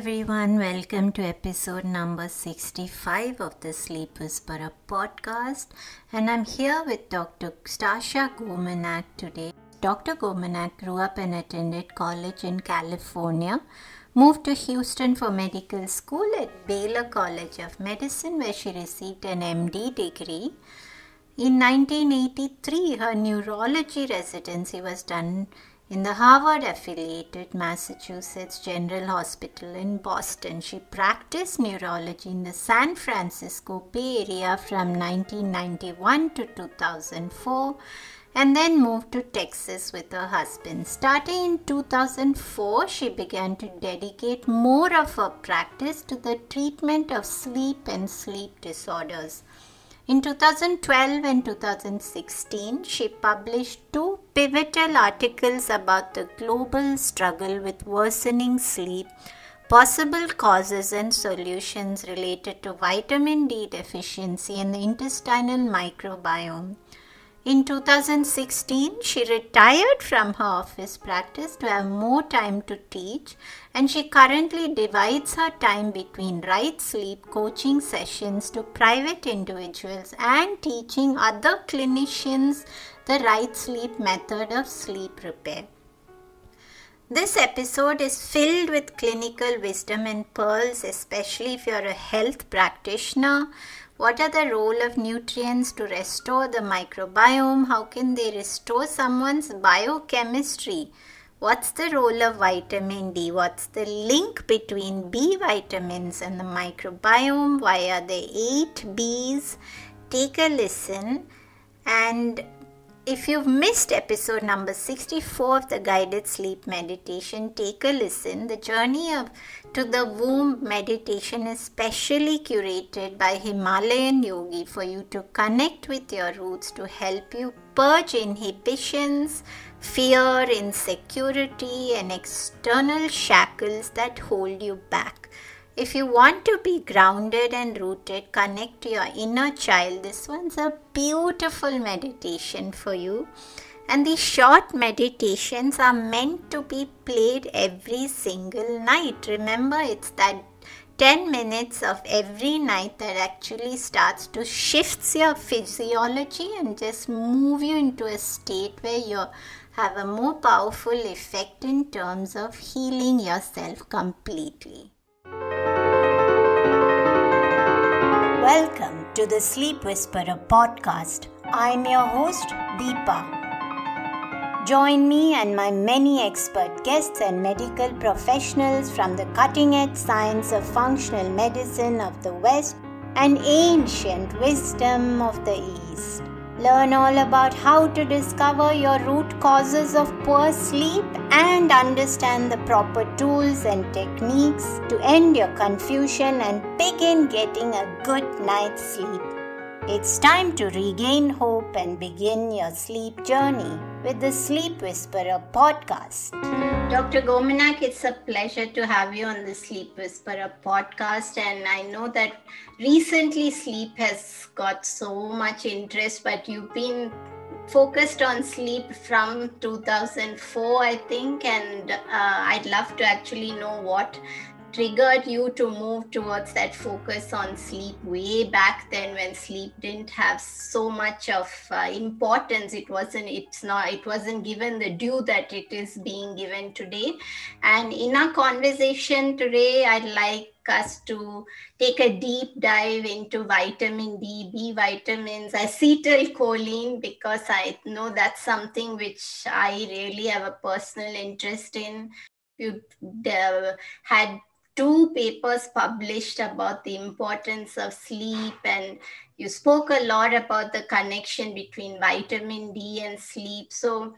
everyone, welcome to episode number 65 of the Sleep Whisperer podcast. And I'm here with Dr. Stasha Gominak today. Dr. Gominak grew up and attended college in California, moved to Houston for medical school at Baylor College of Medicine, where she received an MD degree. In 1983, her neurology residency was done in the Harvard affiliated Massachusetts General Hospital in Boston. She practiced neurology in the San Francisco Bay Area from 1991 to 2004 and then moved to Texas with her husband. Starting in 2004, she began to dedicate more of her practice to the treatment of sleep and sleep disorders. In 2012 and 2016, she published two pivotal articles about the global struggle with worsening sleep, possible causes and solutions related to vitamin D deficiency and the intestinal microbiome. In 2016, she retired from her office practice to have more time to teach, and she currently divides her time between RightSleep coaching sessions to private individuals and teaching other clinicians the RightSleep method of sleep repair. This episode is filled with clinical wisdom and pearls, especially if you're a health practitioner what are the role of nutrients to restore the microbiome? How can they restore someone's biochemistry? What's the role of vitamin D? What's the link between B vitamins and the microbiome? Why are there eight Bs? Take a listen and if you've missed episode number 64 of the guided sleep meditation, take a listen. The journey of to the womb meditation is specially curated by Himalayan Yogi for you to connect with your roots to help you purge inhibitions, fear, insecurity, and external shackles that hold you back. If you want to be grounded and rooted, connect to your inner child. This one's a beautiful meditation for you. And these short meditations are meant to be played every single night. Remember, it's that 10 minutes of every night that actually starts to shift your physiology and just move you into a state where you have a more powerful effect in terms of healing yourself completely. Welcome to the Sleep Whisperer podcast. I'm your host, Deepa. Join me and my many expert guests and medical professionals from the cutting edge science of functional medicine of the West and ancient wisdom of the East Learn all about how to discover your root causes of poor sleep and understand the proper tools and techniques to end your confusion and begin getting a good night's sleep. It's time to regain hope and begin your sleep journey with the Sleep Whisperer podcast. Dr. Gominak, it's a pleasure to have you on the Sleep Whisperer podcast. And I know that recently sleep has got so much interest, but you've been focused on sleep from 2004, I think. And uh, I'd love to actually know what triggered you to move towards that focus on sleep way back then when sleep didn't have so much of uh, importance. It wasn't it's not it wasn't given the due that it is being given today. And in our conversation today i'd like us to take a deep dive into vitamin D, B vitamins, acetylcholine, because I know that's something which I really have a personal interest in. You uh, had two papers published about the importance of sleep and you spoke a lot about the connection between vitamin D and sleep. So,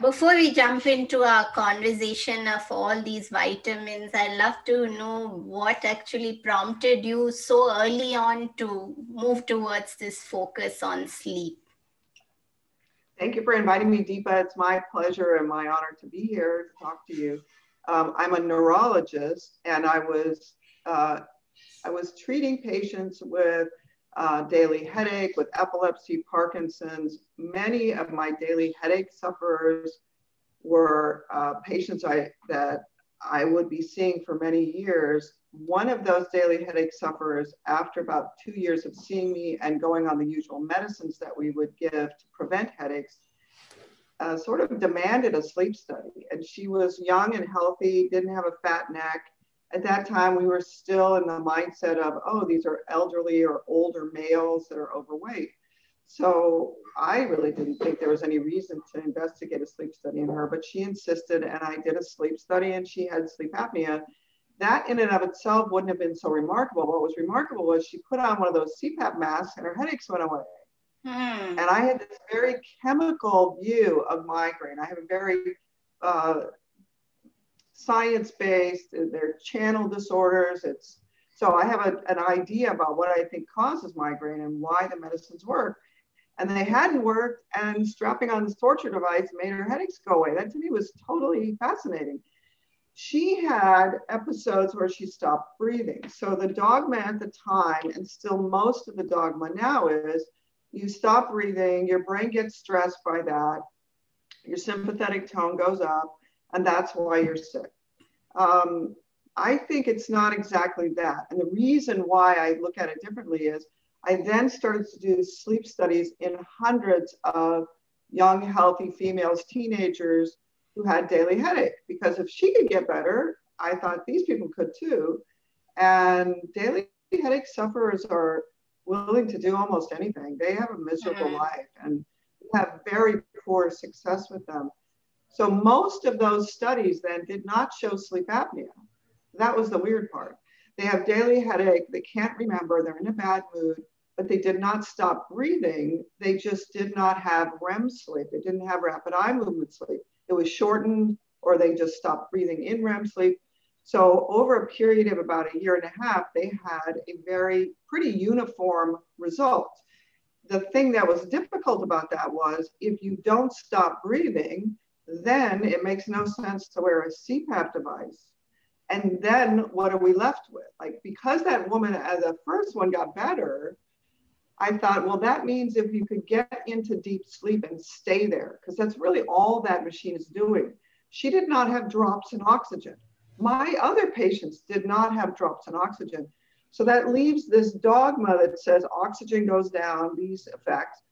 before we jump into our conversation of all these vitamins, I'd love to know what actually prompted you so early on to move towards this focus on sleep. Thank you for inviting me, Deepa. It's my pleasure and my honor to be here to talk to you um, I'm a neurologist, and I was uh, I was treating patients with uh, daily headache, with epilepsy, Parkinson's. Many of my daily headache sufferers were uh, patients I that I would be seeing for many years, one of those daily headache sufferers, after about two years of seeing me and going on the usual medicines that we would give to prevent headaches, uh, sort of demanded a sleep study. And she was young and healthy, didn't have a fat neck. At that time, we were still in the mindset of, oh, these are elderly or older males that are overweight. So I really didn't think there was any reason to investigate a sleep study in her, but she insisted, and I did a sleep study, and she had sleep apnea. That in and of itself wouldn't have been so remarkable. What was remarkable was she put on one of those CPAP masks, and her headaches went away. Mm. And I had this very chemical view of migraine. I have a very uh, science based, they're channel disorders. It's so I have a, an idea about what I think causes migraine and why the medicines work. And they hadn't worked, and strapping on this torture device made her headaches go away. That to me was totally fascinating. She had episodes where she stopped breathing. So the dogma at the time, and still most of the dogma now, is you stop breathing, your brain gets stressed by that, your sympathetic tone goes up, and that's why you're sick. Um, I think it's not exactly that. And the reason why I look at it differently is I then started to do sleep studies in hundreds of young, healthy females, teenagers who had daily headache. Because if she could get better, I thought these people could too. And daily headache sufferers are willing to do almost anything. They have a miserable mm-hmm. life and have very poor success with them. So most of those studies then did not show sleep apnea. That was the weird part. They have daily headache, they can't remember, they're in a bad mood, but they did not stop breathing. They just did not have REM sleep. They didn't have rapid eye movement sleep. It was shortened, or they just stopped breathing in REM sleep. So over a period of about a year and a half, they had a very pretty uniform result. The thing that was difficult about that was if you don't stop breathing, then it makes no sense to wear a CPAP device. And then what are we left with? Like, because that woman, uh, as a first one, got better, I thought, well, that means if you could get into deep sleep and stay there, because that's really all that machine is doing. She did not have drops in oxygen. My other patients did not have drops in oxygen. So that leaves this dogma that says oxygen goes down, these effects.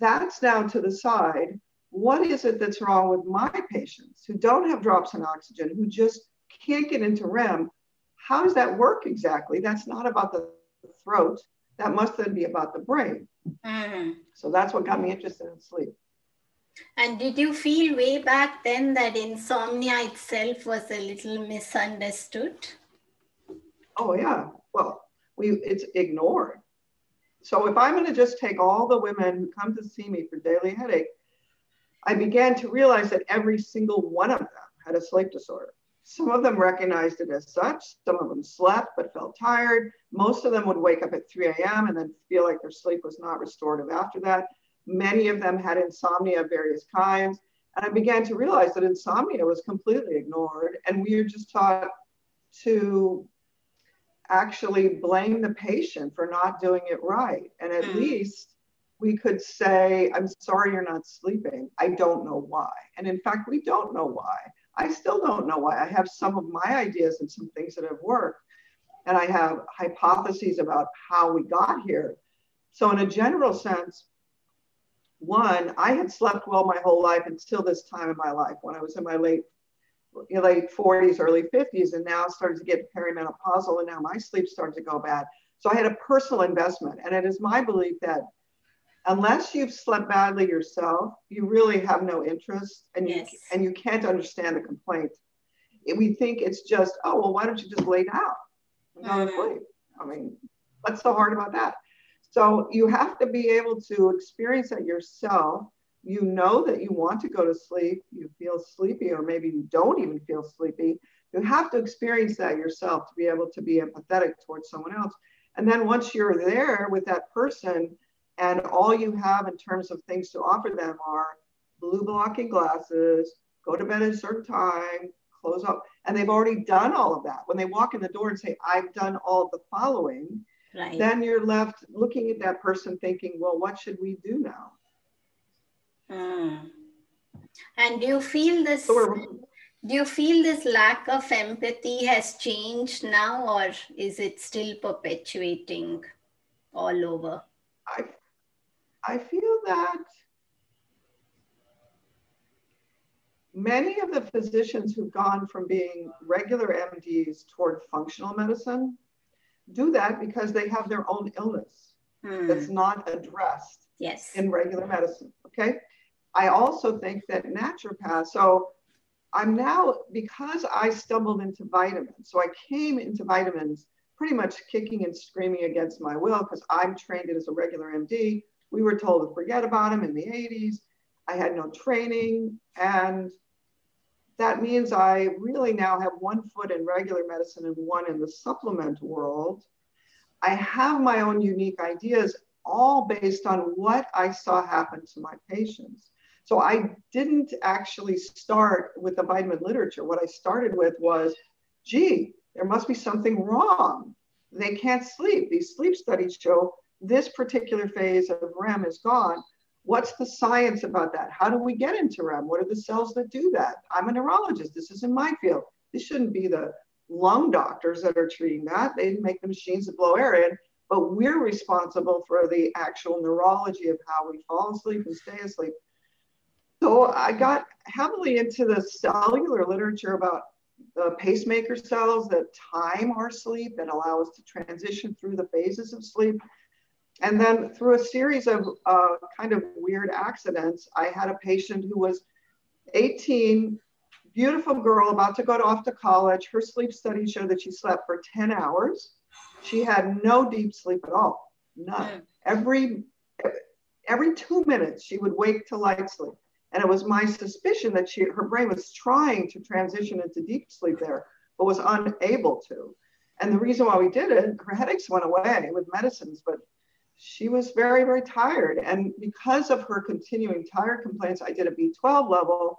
That's now to the side. What is it that's wrong with my patients who don't have drops in oxygen, who just can't get into REM? How does that work exactly? That's not about the throat that must then be about the brain. Mm-hmm. So that's what got me interested in sleep. And did you feel way back then that insomnia itself was a little misunderstood? Oh yeah. Well, we it's ignored. So if I'm going to just take all the women who come to see me for daily headache, I began to realize that every single one of them had a sleep disorder. Some of them recognized it as such. Some of them slept but felt tired. Most of them would wake up at 3 a.m. and then feel like their sleep was not restorative after that. Many of them had insomnia of various kinds. And I began to realize that insomnia was completely ignored. And we are just taught to actually blame the patient for not doing it right. And at mm. least we could say, I'm sorry you're not sleeping. I don't know why. And in fact, we don't know why. I still don't know why. I have some of my ideas and some things that have worked, and I have hypotheses about how we got here. So, in a general sense, one, I had slept well my whole life until this time in my life when I was in my late late 40s, early 50s, and now started to get perimenopausal, and now my sleep started to go bad. So I had a personal investment, and it is my belief that unless you've slept badly yourself, you really have no interest and you, yes. and you can't understand the complaint. We think it's just, oh, well, why don't you just lay down and go to sleep? I mean, what's so hard about that? So you have to be able to experience that yourself. You know that you want to go to sleep, you feel sleepy, or maybe you don't even feel sleepy. You have to experience that yourself to be able to be empathetic towards someone else. And then once you're there with that person, and all you have in terms of things to offer them are blue blocking glasses, go to bed at a certain time, close up. And they've already done all of that. When they walk in the door and say, I've done all the following, right. then you're left looking at that person thinking, well, what should we do now? Mm. And do you feel this? So Do you feel this lack of empathy has changed now, or is it still perpetuating all over? I, I feel that many of the physicians who've gone from being regular MDs toward functional medicine do that because they have their own illness hmm. that's not addressed yes. in regular medicine. Okay. I also think that naturopaths, so I'm now, because I stumbled into vitamins, so I came into vitamins pretty much kicking and screaming against my will because I'm trained as a regular MD. We were told to forget about them in the 80s. I had no training. And that means I really now have one foot in regular medicine and one in the supplement world. I have my own unique ideas, all based on what I saw happen to my patients. So I didn't actually start with the vitamin literature. What I started with was, gee, there must be something wrong. They can't sleep. These sleep studies show this particular phase of REM is gone. What's the science about that? How do we get into REM? What are the cells that do that? I'm a neurologist. This isn't my field. This shouldn't be the lung doctors that are treating that. They make the machines that blow air in, but we're responsible for the actual neurology of how we fall asleep and stay asleep. So I got heavily into the cellular literature about the pacemaker cells that time our sleep and allow us to transition through the phases of sleep. And then through a series of uh, kind of weird accidents, I had a patient who was 18, beautiful girl about to go off to college. Her sleep studies showed that she slept for 10 hours. She had no deep sleep at all, none. Every every two minutes she would wake to light sleep. And it was my suspicion that she her brain was trying to transition into deep sleep there, but was unable to. And the reason why we did it, her headaches went away with medicines, but she was very, very tired. And because of her continuing tired complaints, I did a B12 level.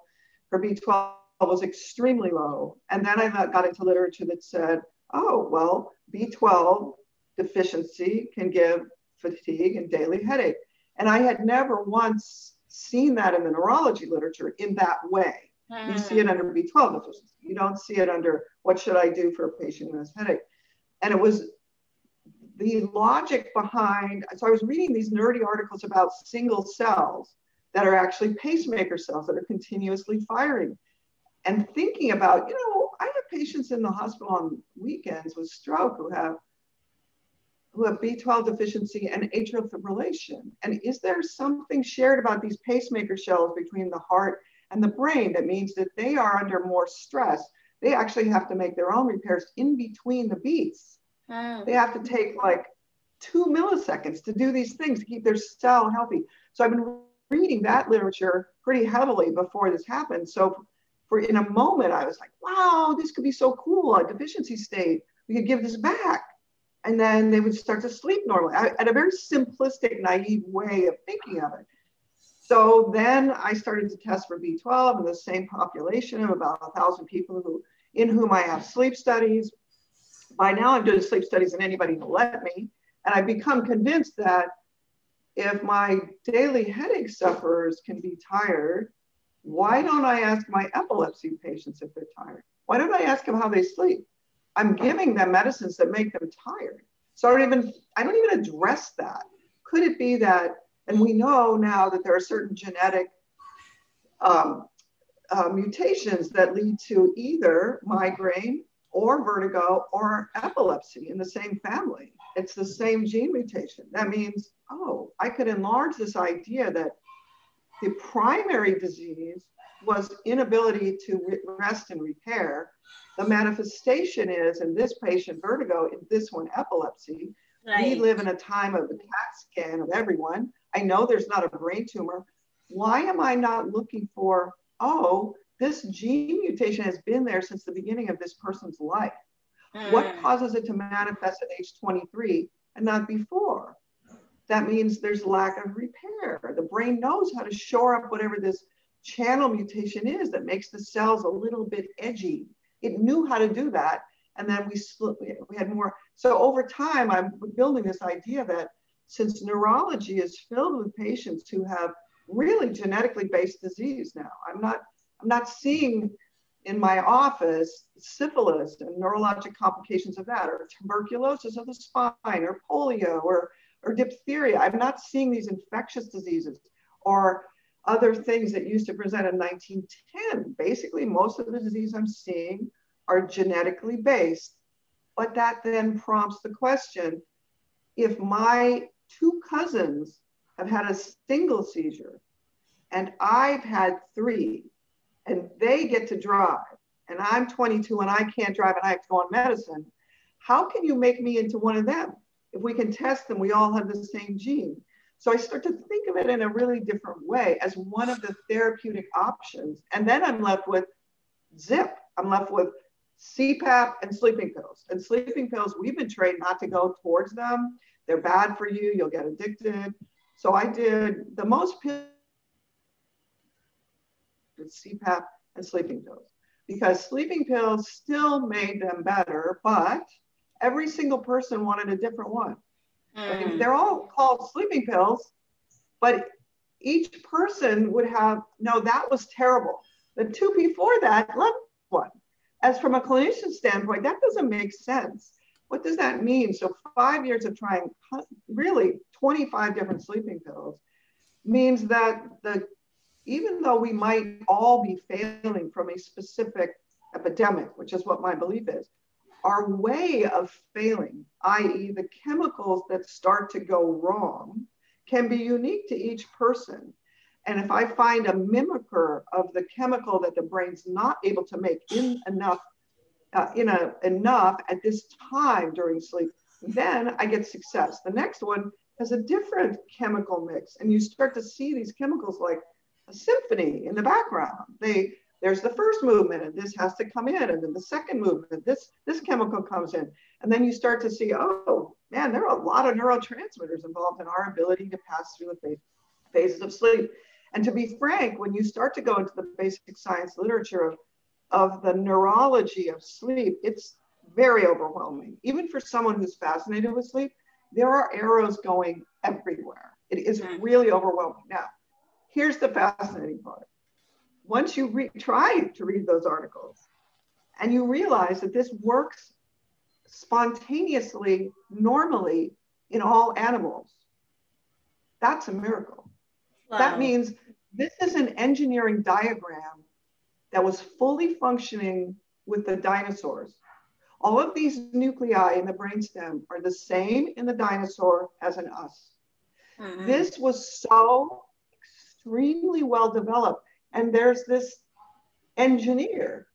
Her B12 was extremely low. And then I got into literature that said, oh, well, B12 deficiency can give fatigue and daily headache. And I had never once seen that in the neurology literature in that way. Mm. You see it under B12 deficiency. You don't see it under what should I do for a patient who has headache. And it was the logic behind, so I was reading these nerdy articles about single cells that are actually pacemaker cells that are continuously firing and thinking about, you know, I have patients in the hospital on weekends with stroke who have who have B12 deficiency and atrial fibrillation. And is there something shared about these pacemaker cells between the heart and the brain that means that they are under more stress? They actually have to make their own repairs in between the beats Mm. They have to take like two milliseconds to do these things to keep their cell healthy. So I've been reading that literature pretty heavily before this happened. So for in a moment, I was like, wow, this could be so cool. A deficiency state, we could give this back. And then they would start to sleep normally. I, at a very simplistic, naive way of thinking of it. So then I started to test for B12 in the same population of about a thousand people who in whom I have sleep studies, by now I'm doing sleep studies and anybody will let me. And I've become convinced that if my daily headache sufferers can be tired, why don't I ask my epilepsy patients if they're tired? Why don't I ask them how they sleep? I'm giving them medicines that make them tired. So I don't even I don't even address that. Could it be that, and we know now that there are certain genetic um, uh, mutations that lead to either migraine or vertigo or epilepsy in the same family. It's the same gene mutation. That means, oh, I could enlarge this idea that the primary disease was inability to rest and repair. The manifestation is in this patient vertigo, in this one epilepsy. Right. We live in a time of the CAT scan of everyone. I know there's not a brain tumor. Why am I not looking for, oh, this gene mutation has been there since the beginning of this person's life. Mm. What hmm. causes it to manifest at age 23 and not before? That means there's lack of repair. The brain knows how to shore up whatever this channel mutation is that makes the cells a little bit edgy. It knew how to do that. And then we split, we had more. So over time, I'm building this idea that since neurology is filled with patients who have really genetically based disease now, I'm not I'm not seeing in my office syphilis and neurologic complications of that, or tuberculosis of the spine, or polio, or, or diphtheria. I'm not seeing these infectious diseases or other things that used to present in 1910. Basically, most of the disease I'm seeing are genetically based. But that then prompts the question if my two cousins have had a single seizure and I've had three, and they get to drive, and I'm 22 and I can't drive and I have to go on medicine, how can you make me into one of them? If we can test them, we all have the same gene. So I start to think of it in a really different way as one of the therapeutic options. And then I'm left with zip. I'm left with CPAP and sleeping pills. And sleeping pills, we've been trained not to go towards them. They're bad for you. You'll get addicted. So I did the most pills with CPAP and sleeping pills because sleeping pills still made them better, but every single person wanted a different one. Mm. They're all called sleeping pills, but each person would have, no, that was terrible. The two before that, love one. As from a clinician standpoint, that doesn't make sense. What does that mean? So, five years of trying really 25 different sleeping pills means that the even though we might all be failing from a specific epidemic, which is what my belief is, our way of failing, i.e., the chemicals that start to go wrong, can be unique to each person. And if I find a mimicker of the chemical that the brain's not able to make in enough, uh, in a, enough at this time during sleep, then I get success. The next one has a different chemical mix, and you start to see these chemicals like a symphony in the background. They there's the first movement and this has to come in and then the second movement. This this chemical comes in. And then you start to see oh man there are a lot of neurotransmitters involved in our ability to pass through the phases of sleep. And to be frank when you start to go into the basic science literature of of the neurology of sleep it's very overwhelming. Even for someone who's fascinated with sleep there are arrows going everywhere. It is mm. really overwhelming. Now here's the fascinating part. Once you re- try to read those articles and you realize that this works spontaneously, normally in all animals, that's a miracle. Wow. That means this is an engineering diagram that was fully functioning with the dinosaurs. All of these nuclei in the brainstem are the same in the dinosaur as in us. Mm-hmm. This was so extremely well developed. And there's this engineer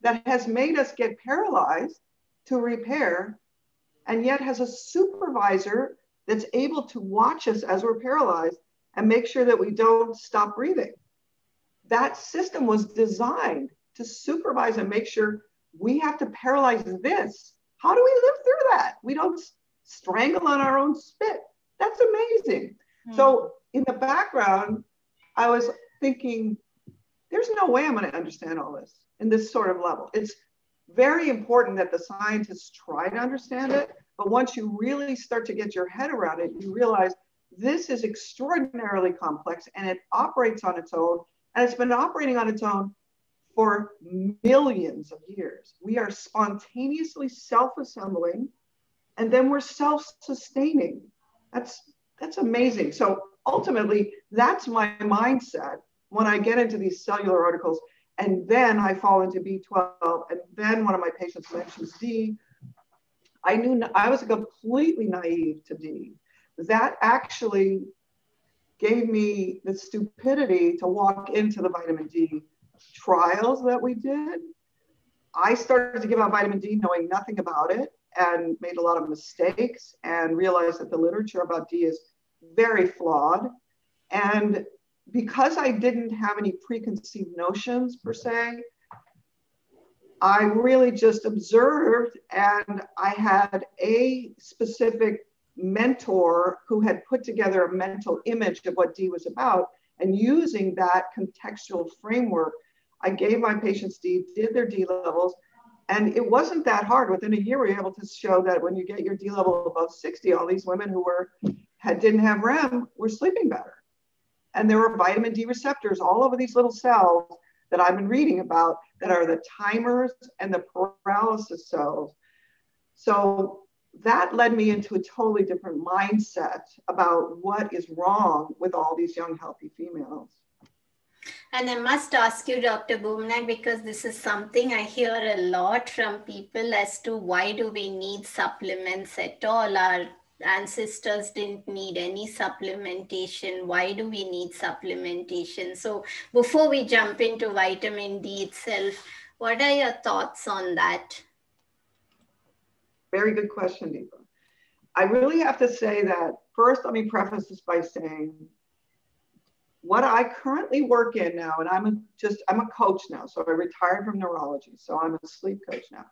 that has made us get paralyzed to repair and yet has a supervisor that's able to watch us as we're paralyzed and make sure that we don't stop breathing. That system was designed to supervise and make sure we have to paralyze this. How do we live through that? We don't strangle on our own spit. That's amazing. Mm. So, in the background, I was thinking, there's no way I'm going to understand all this in this sort of level. It's very important that the scientists try to understand it, but once you really start to get your head around it, you realize this is extraordinarily complex and it operates on its own, and it's been operating on its own for millions of years. We are spontaneously self-assembling, and then we're self-sustaining. That's that's amazing. So ultimately, that's my mindset when I get into these cellular articles. And then I fall into B12. And then one of my patients mentions D. I knew I was completely naive to D. That actually gave me the stupidity to walk into the vitamin D trials that we did. I started to give out vitamin D knowing nothing about it and made a lot of mistakes and realized that the literature about D is very flawed. And because I didn't have any preconceived notions per se, I really just observed and I had a specific mentor who had put together a mental image of what D was about. And using that contextual framework, I gave my patients D, did their D levels, and it wasn't that hard. Within a year, we were able to show that when you get your D level above 60, all these women who were had didn't have REM were sleeping better. And there were vitamin D receptors all over these little cells that I've been reading about that are the timers and the paralysis cells. So that led me into a totally different mindset about what is wrong with all these young, healthy females. And I must ask you, Dr. Gominak, because this is something I hear a lot from people as to why do we need supplements at all? Our ancestors didn't need any supplementation. Why do we need supplementation? So before we jump into vitamin D itself, what are your thoughts on that? Very good question, Deepa. I really have to say that first, let me preface this by saying what I currently work in now, and I'm a, just, I'm a coach now. So I retired from neurology. So I'm a sleep coach now.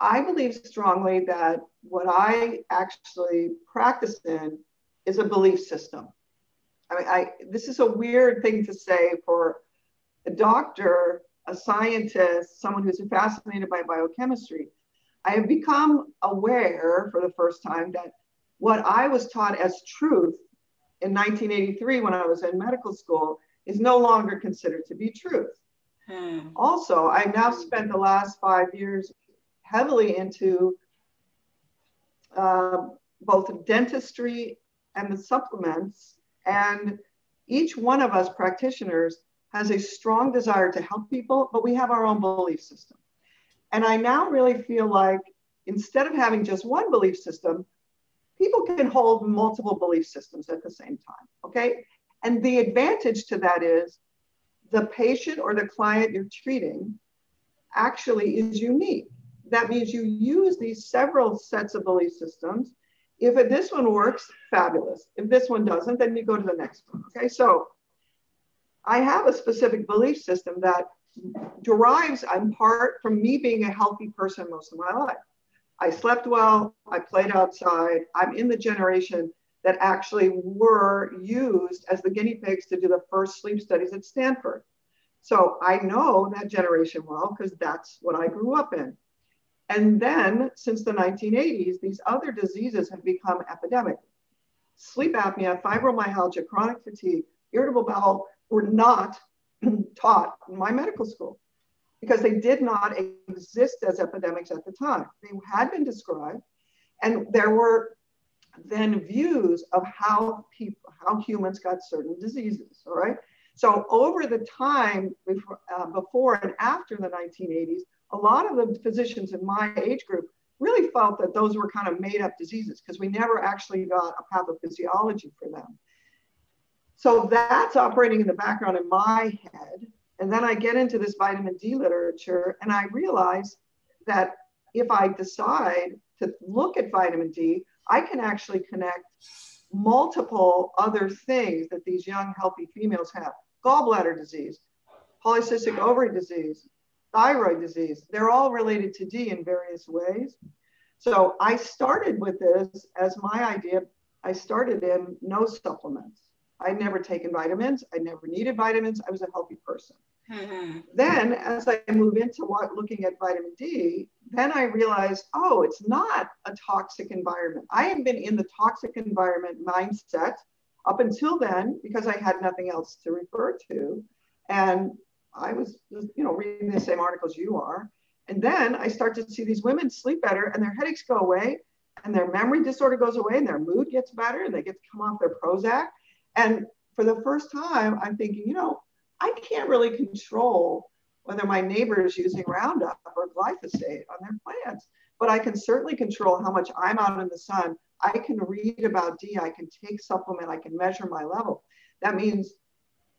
I believe strongly that what I actually practice in is a belief system. I mean, I, this is a weird thing to say for a doctor, a scientist, someone who's fascinated by biochemistry. I have become aware for the first time that what I was taught as truth in 1983 when I was in medical school is no longer considered to be truth. Hmm. Also, I've now spent the last five years heavily into uh, both dentistry and the supplements. And each one of us practitioners has a strong desire to help people, but we have our own belief system. And I now really feel like instead of having just one belief system, people can hold multiple belief systems at the same time. Okay. And the advantage to that is the patient or the client you're treating actually is unique. That means you use these several sets of belief systems. If this one works, fabulous. If this one doesn't, then you go to the next one. Okay. So I have a specific belief system that derives in part from me being a healthy person most of my life. I slept well, I played outside. I'm in the generation that actually were used as the guinea pigs to do the first sleep studies at Stanford. So I know that generation well because that's what I grew up in. And then since the 1980s, these other diseases have become epidemic. Sleep apnea, fibromyalgia, chronic fatigue, irritable bowel were not taught in my medical school because they did not exist as epidemics at the time. They had been described, and there were then views of how people, how humans got certain diseases. All right. So over the time before, uh, before and after the 1980s, a lot of the physicians in my age group really felt that those were kind of made up diseases because we never actually got a pathophysiology for them. So that's operating in the background in my head. And then I get into this vitamin D literature and I realize that if I decide to look at vitamin D, I can actually connect multiple other things that these young, healthy females have gallbladder disease, polycystic ovary disease, thyroid disease. They're all related to D in various ways. So I started with this as my idea. I started in no supplements. I'd never taken vitamins. I never needed vitamins. I was a healthy person. Mm-hmm. Then, as I move into what, looking at vitamin D, then I realized, oh, it's not a toxic environment. I have been in the toxic environment mindset up until then because I had nothing else to refer to. And I was, you know, reading the same articles you are. And then I start to see these women sleep better and their headaches go away and their memory disorder goes away and their mood gets better and they get to come off their Prozac. And for the first time, I'm thinking, you know, I can't really control whether my neighbor is using Roundup or glyphosate on their plants, but I can certainly control how much I'm out in the sun. I can read about D, I can take supplement, I can measure my level. That means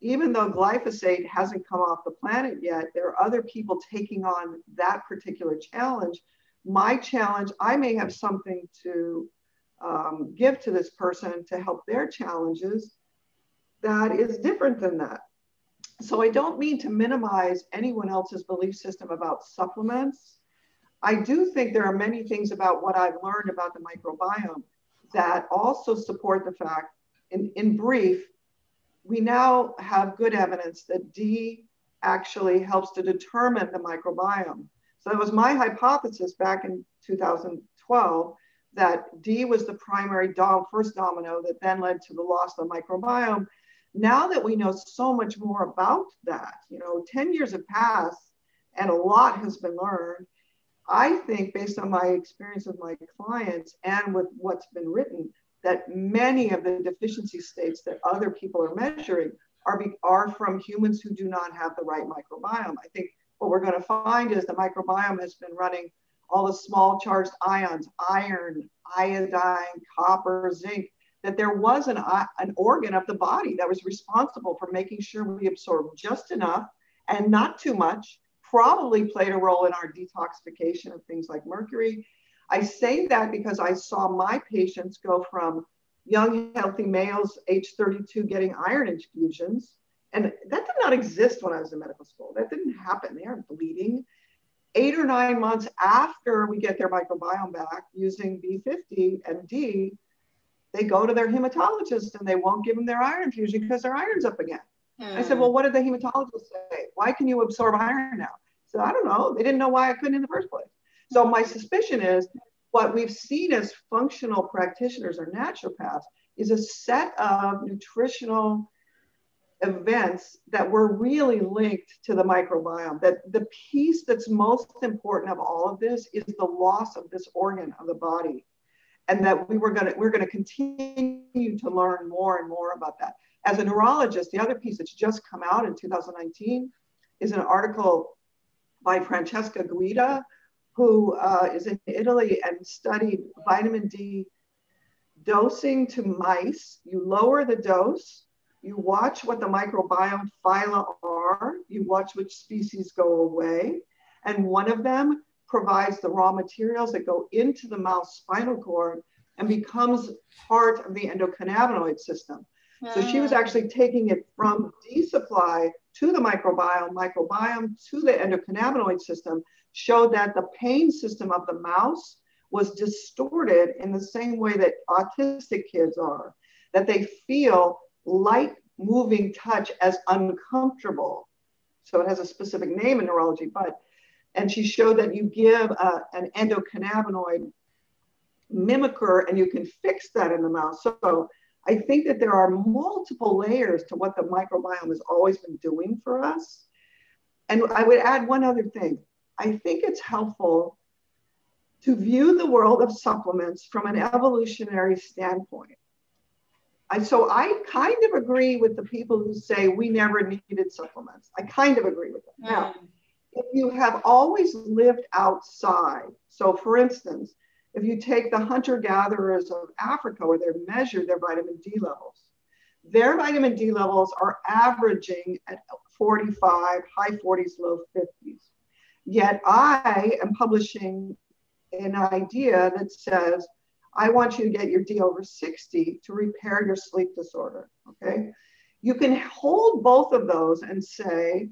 even though glyphosate hasn't come off the planet yet, there are other people taking on that particular challenge. My challenge, I may have something to um, give to this person to help their challenges that is different than that. So I don't mean to minimize anyone else's belief system about supplements. I do think there are many things about what I've learned about the microbiome that also support the fact, in, in brief, we now have good evidence that D actually helps to determine the microbiome. So that was my hypothesis back in 2012 that D was the primary dom- first domino that then led to the loss of the microbiome now that we know so much more about that, you know, 10 years have passed and a lot has been learned. I think, based on my experience with my clients and with what's been written, that many of the deficiency states that other people are measuring are, are from humans who do not have the right microbiome. I think what we're going to find is the microbiome has been running all the small charged ions, iron, iodine, copper, zinc, that there was an, uh, an organ of the body that was responsible for making sure we absorb just enough and not too much, probably played a role in our detoxification of things like mercury. I say that because I saw my patients go from young, healthy males, age 32, getting iron infusions. And that did not exist when I was in medical school. That didn't happen. They aren't bleeding. Eight or nine months after we get their microbiome back using B50 and D, they go to their hematologist and they won't give them their iron infusion because their iron's up again. Mm. I said, hmm. Well, what did the hematologist say? Why can you absorb iron now? So I don't know. They didn't know why I couldn't in the first place. So my suspicion is what we've seen as functional practitioners or naturopaths is a set of nutritional events that were really linked to the microbiome. That the piece that's most important of all of this is the loss of this organ of the body and that we were to we're to continue to learn more and more about that as a neurologist the other piece that's just come out in 2019 is an article by francesca guida who uh, is in italy and studied vitamin d dosing to mice you lower the dose you watch what the microbiome phyla are you watch which species go away and one of them provides the raw materials that go into the mouse spinal cord and becomes part of the endocannabinoid system. So she was hmm. actually taking it from D supply to the microbiome, microbiome to the endocannabinoid system, showed that the pain system of the mouse was distorted in the same way that autistic kids are, that they feel light moving touch as uncomfortable. So it has a specific name in neurology, but and she showed that you give uh, an endocannabinoid mimicker and you can fix that in the mouse. So I think that there are multiple layers to what the microbiome has always been doing for us. And I would add one other thing. I think it's helpful to view the world of supplements from an evolutionary standpoint. I, so I kind of agree with the people who say we never needed supplements. I kind of agree with them. Mm. Now, if you have always lived outside, so for instance, if you take the hunter gatherers of Africa where they measure their vitamin D levels, their vitamin D levels are averaging at 45, high 40s, low 50s. Yet I am publishing an idea that says, I want you to get your D over 60 to repair your sleep disorder. Okay. You can hold both of those and say,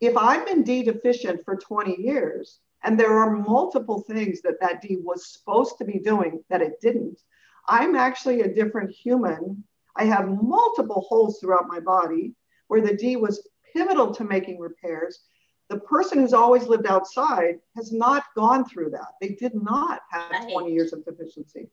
if I've been D deficient for 20 years, and there are multiple things that that D was supposed to be doing that it didn't, I'm actually a different human. I have multiple holes throughout my body where the D was pivotal to making repairs. The person who's always lived outside has not gone through that. They did not have right. 20 years of deficiency.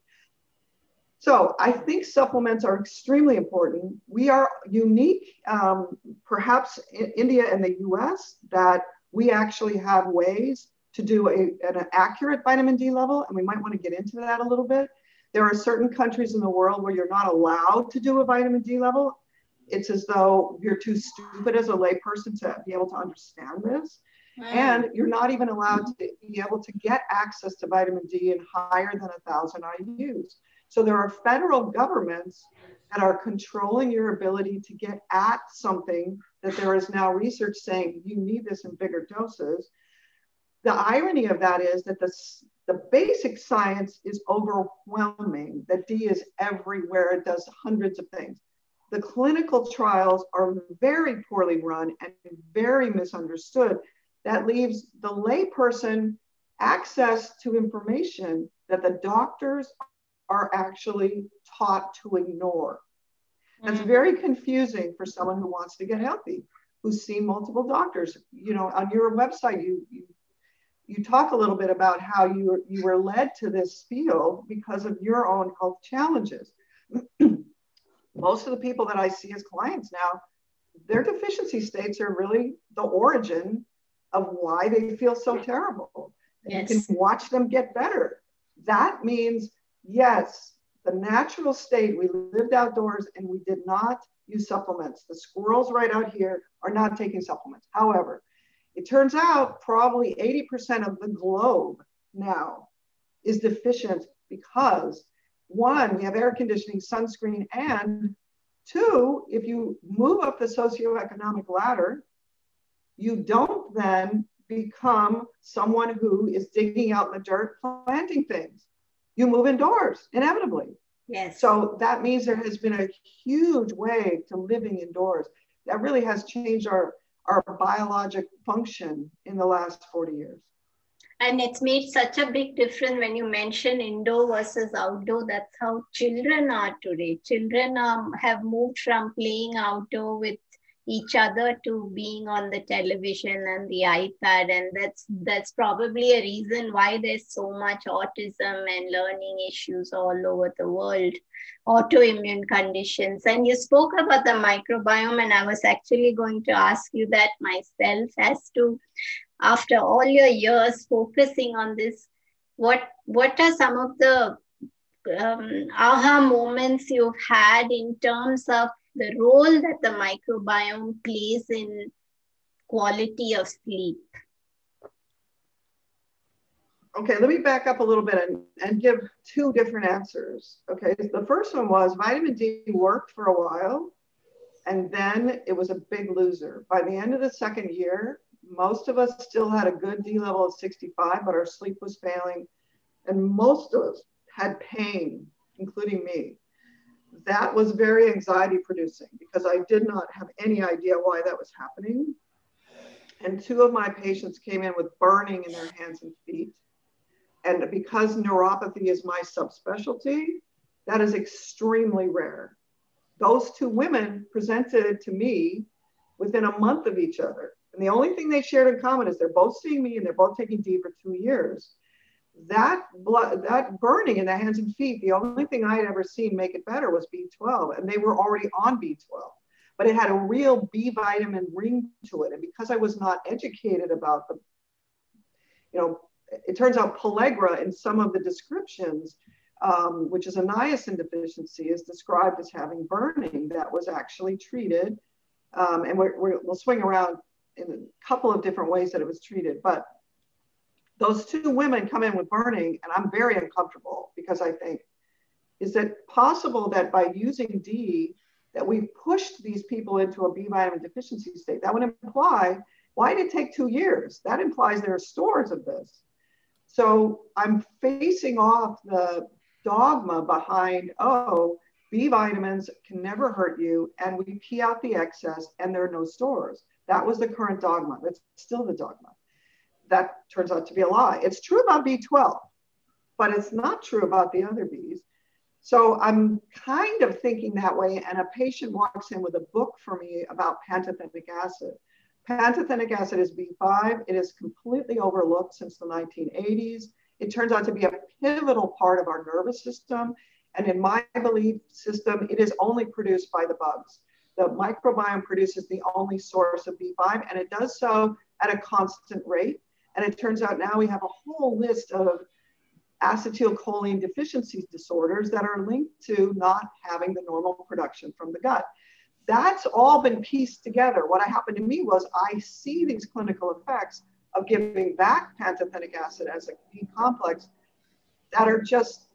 So I think supplements are extremely important. We are unique, um, perhaps in India and the US, that we actually have ways to do a, an accurate vitamin D level, and we might want to get into that a little bit. There are certain countries in the world where you're not allowed to do a vitamin D level. It's as though you're too stupid as a layperson to be able to understand this. And you're not even allowed to be able to get access to vitamin D in higher than a thousand IUs. So there are federal governments that are controlling your ability to get at something that there is now research saying you need this in bigger doses. The irony of that is that the, the basic science is overwhelming, that D is everywhere, it does hundreds of things. The clinical trials are very poorly run and very misunderstood. That leaves the layperson access to information that the doctors are actually taught to ignore. That's mm-hmm. very confusing for someone who wants to get healthy, who's seen multiple doctors. You know, on your website, you you, you talk a little bit about how you were, you were led to this field because of your own health challenges. most of the people that I see as clients now, their deficiency states are really the origin of why they feel so terrible. Yes. You can watch them get better. That means, yes, the natural state, we lived outdoors and we did not use supplements. The squirrels right out here are not taking supplements. However, it turns out probably 80% of the globe now is deficient because one, we have air conditioning, sunscreen, and two, if you move up the socioeconomic ladder, you don't then become someone who is digging out in the dirt, planting things. You move indoors, inevitably. Yes. So that means there has been a huge wave to living indoors. That really has changed our, our biologic function in the last 40 years. And it's made such a big difference when you mention indoor versus outdoor. That's how children are today. Children um, have moved from playing outdoor with each other to being on the television and the ipad and that's that's probably a reason why there's so much autism and learning issues all over the world autoimmune conditions. And you spoke about the microbiome and i was actually going to ask you that myself as to after all your years focusing on this what what are some of the um, aha moments you've had in terms of the role that the microbiome plays in quality of sleep okay let me back up a little bit and, and give two different answers okay the first one was vitamin d worked for a while and then it was a big loser by the end of the second year most of us still had a good D level of 65, but our sleep was failing. And most of us had pain, including me. That was very anxiety producing because I did not have any idea why that was happening. And two of my patients came in with burning in their hands and feet. And because neuropathy is my subspecialty, that is extremely rare. Those two women presented to me within a month of each other. And the only thing they shared in common is they're both seeing me and they're both taking D for two years. That blood, that burning in the hands and feet, the only thing I had ever seen make it better was B12. And they were already on B12. But it had a real B vitamin ring to it. And because I was not educated about the, you know, it turns out pellagra in some of the descriptions, um, which is a niacin deficiency, is described as having burning that was actually treated. Um, and we will swing around in a couple of different ways that it was treated. But those two women come in with burning, and I'm very uncomfortable because I think, is it possible that by using D, that we've pushed these people into a B vitamin deficiency state? That would imply, why did it take two years? That implies there are stores of this. So I'm facing off the dogma behind, oh, B vitamins can never hurt you, and we pee out the excess, and there are no stores. That was the current dogma. That's still the dogma. That turns out to be a lie. It's true about B12, but it's not true about the other Bs. So I'm kind of thinking that way. And a patient walks in with a book for me about pantothenic acid. Pantothenic acid is B5. It is completely overlooked since the 1980s. It turns out to be a pivotal part of our nervous system. And in my belief system, it is only produced by the bugs the microbiome produces the only source of B5, and it does so at a constant rate. And it turns out now we have a whole list of acetylcholine deficiency disorders that are linked to not having the normal production from the gut. That's all been pieced together. What happened to me was I see these clinical effects of giving back pantothenic acid as a B complex that are just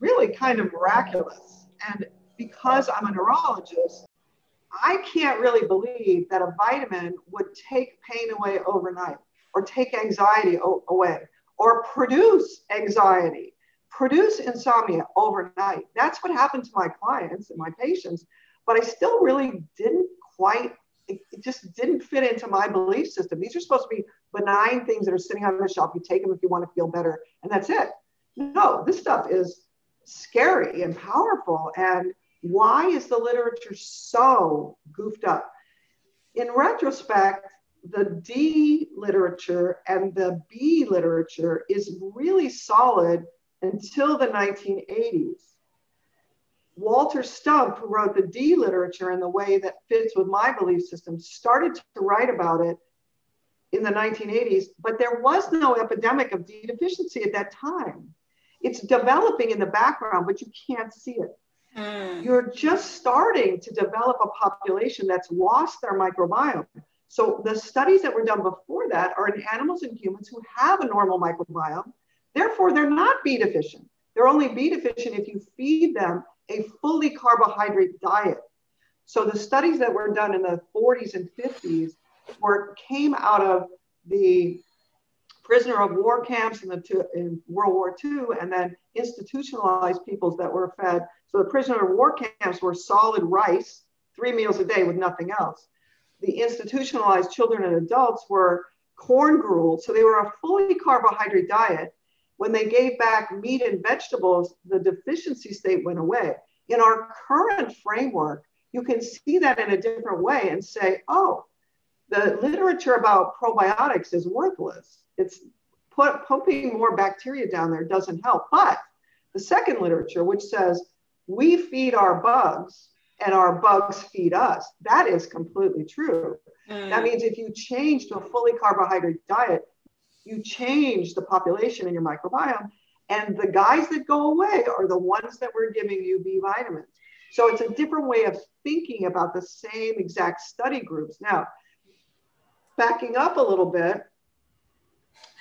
really kind of miraculous. And because I'm a neurologist, I can't really believe that a vitamin would take pain away overnight or take anxiety away or produce anxiety, produce insomnia overnight. That's what happened to my clients and my patients, but I still really didn't quite, it, it just didn't fit into my belief system. These are supposed to be benign things that are sitting on the shelf. You take them if you want to feel better, and that's it. No, this stuff is scary and powerful. And why is the literature so goofed up? In retrospect, the D literature and the B literature is really solid until the 1980s. Walter Stumpf, who wrote the D literature in the way that fits with my belief system, started to write about it in the 1980s, but there was no epidemic of D deficiency at that time. It's developing in the background, but you can't see it. Mm. You're just starting to develop a population that's lost their microbiome. So the studies that were done before that are in animals and humans who have a normal microbiome. Therefore, they're not B deficient. They're only B deficient if you feed them a fully carbohydrate diet. So the studies that were done in the 40s and 50s were came out of the prisoner of war camps in, the two, in World War II, and then institutionalized peoples that were fed. So the prisoner of war camps were solid rice, three meals a day with nothing else. The institutionalized children and adults were corn gruel, so they were a fully carbohydrate diet. When they gave back meat and vegetables, the deficiency state went away. In our current framework, you can see that in a different way and say, oh, the literature about probiotics is worthless. It's put, pumping more bacteria down there doesn't help. But the second literature, which says we feed our bugs and our bugs feed us, that is completely true. Mm. That means if you change to a fully carbohydrate diet, you change the population in your microbiome. And the guys that go away are the ones that we're giving you B vitamins. So it's a different way of thinking about the same exact study groups. Now, backing up a little bit,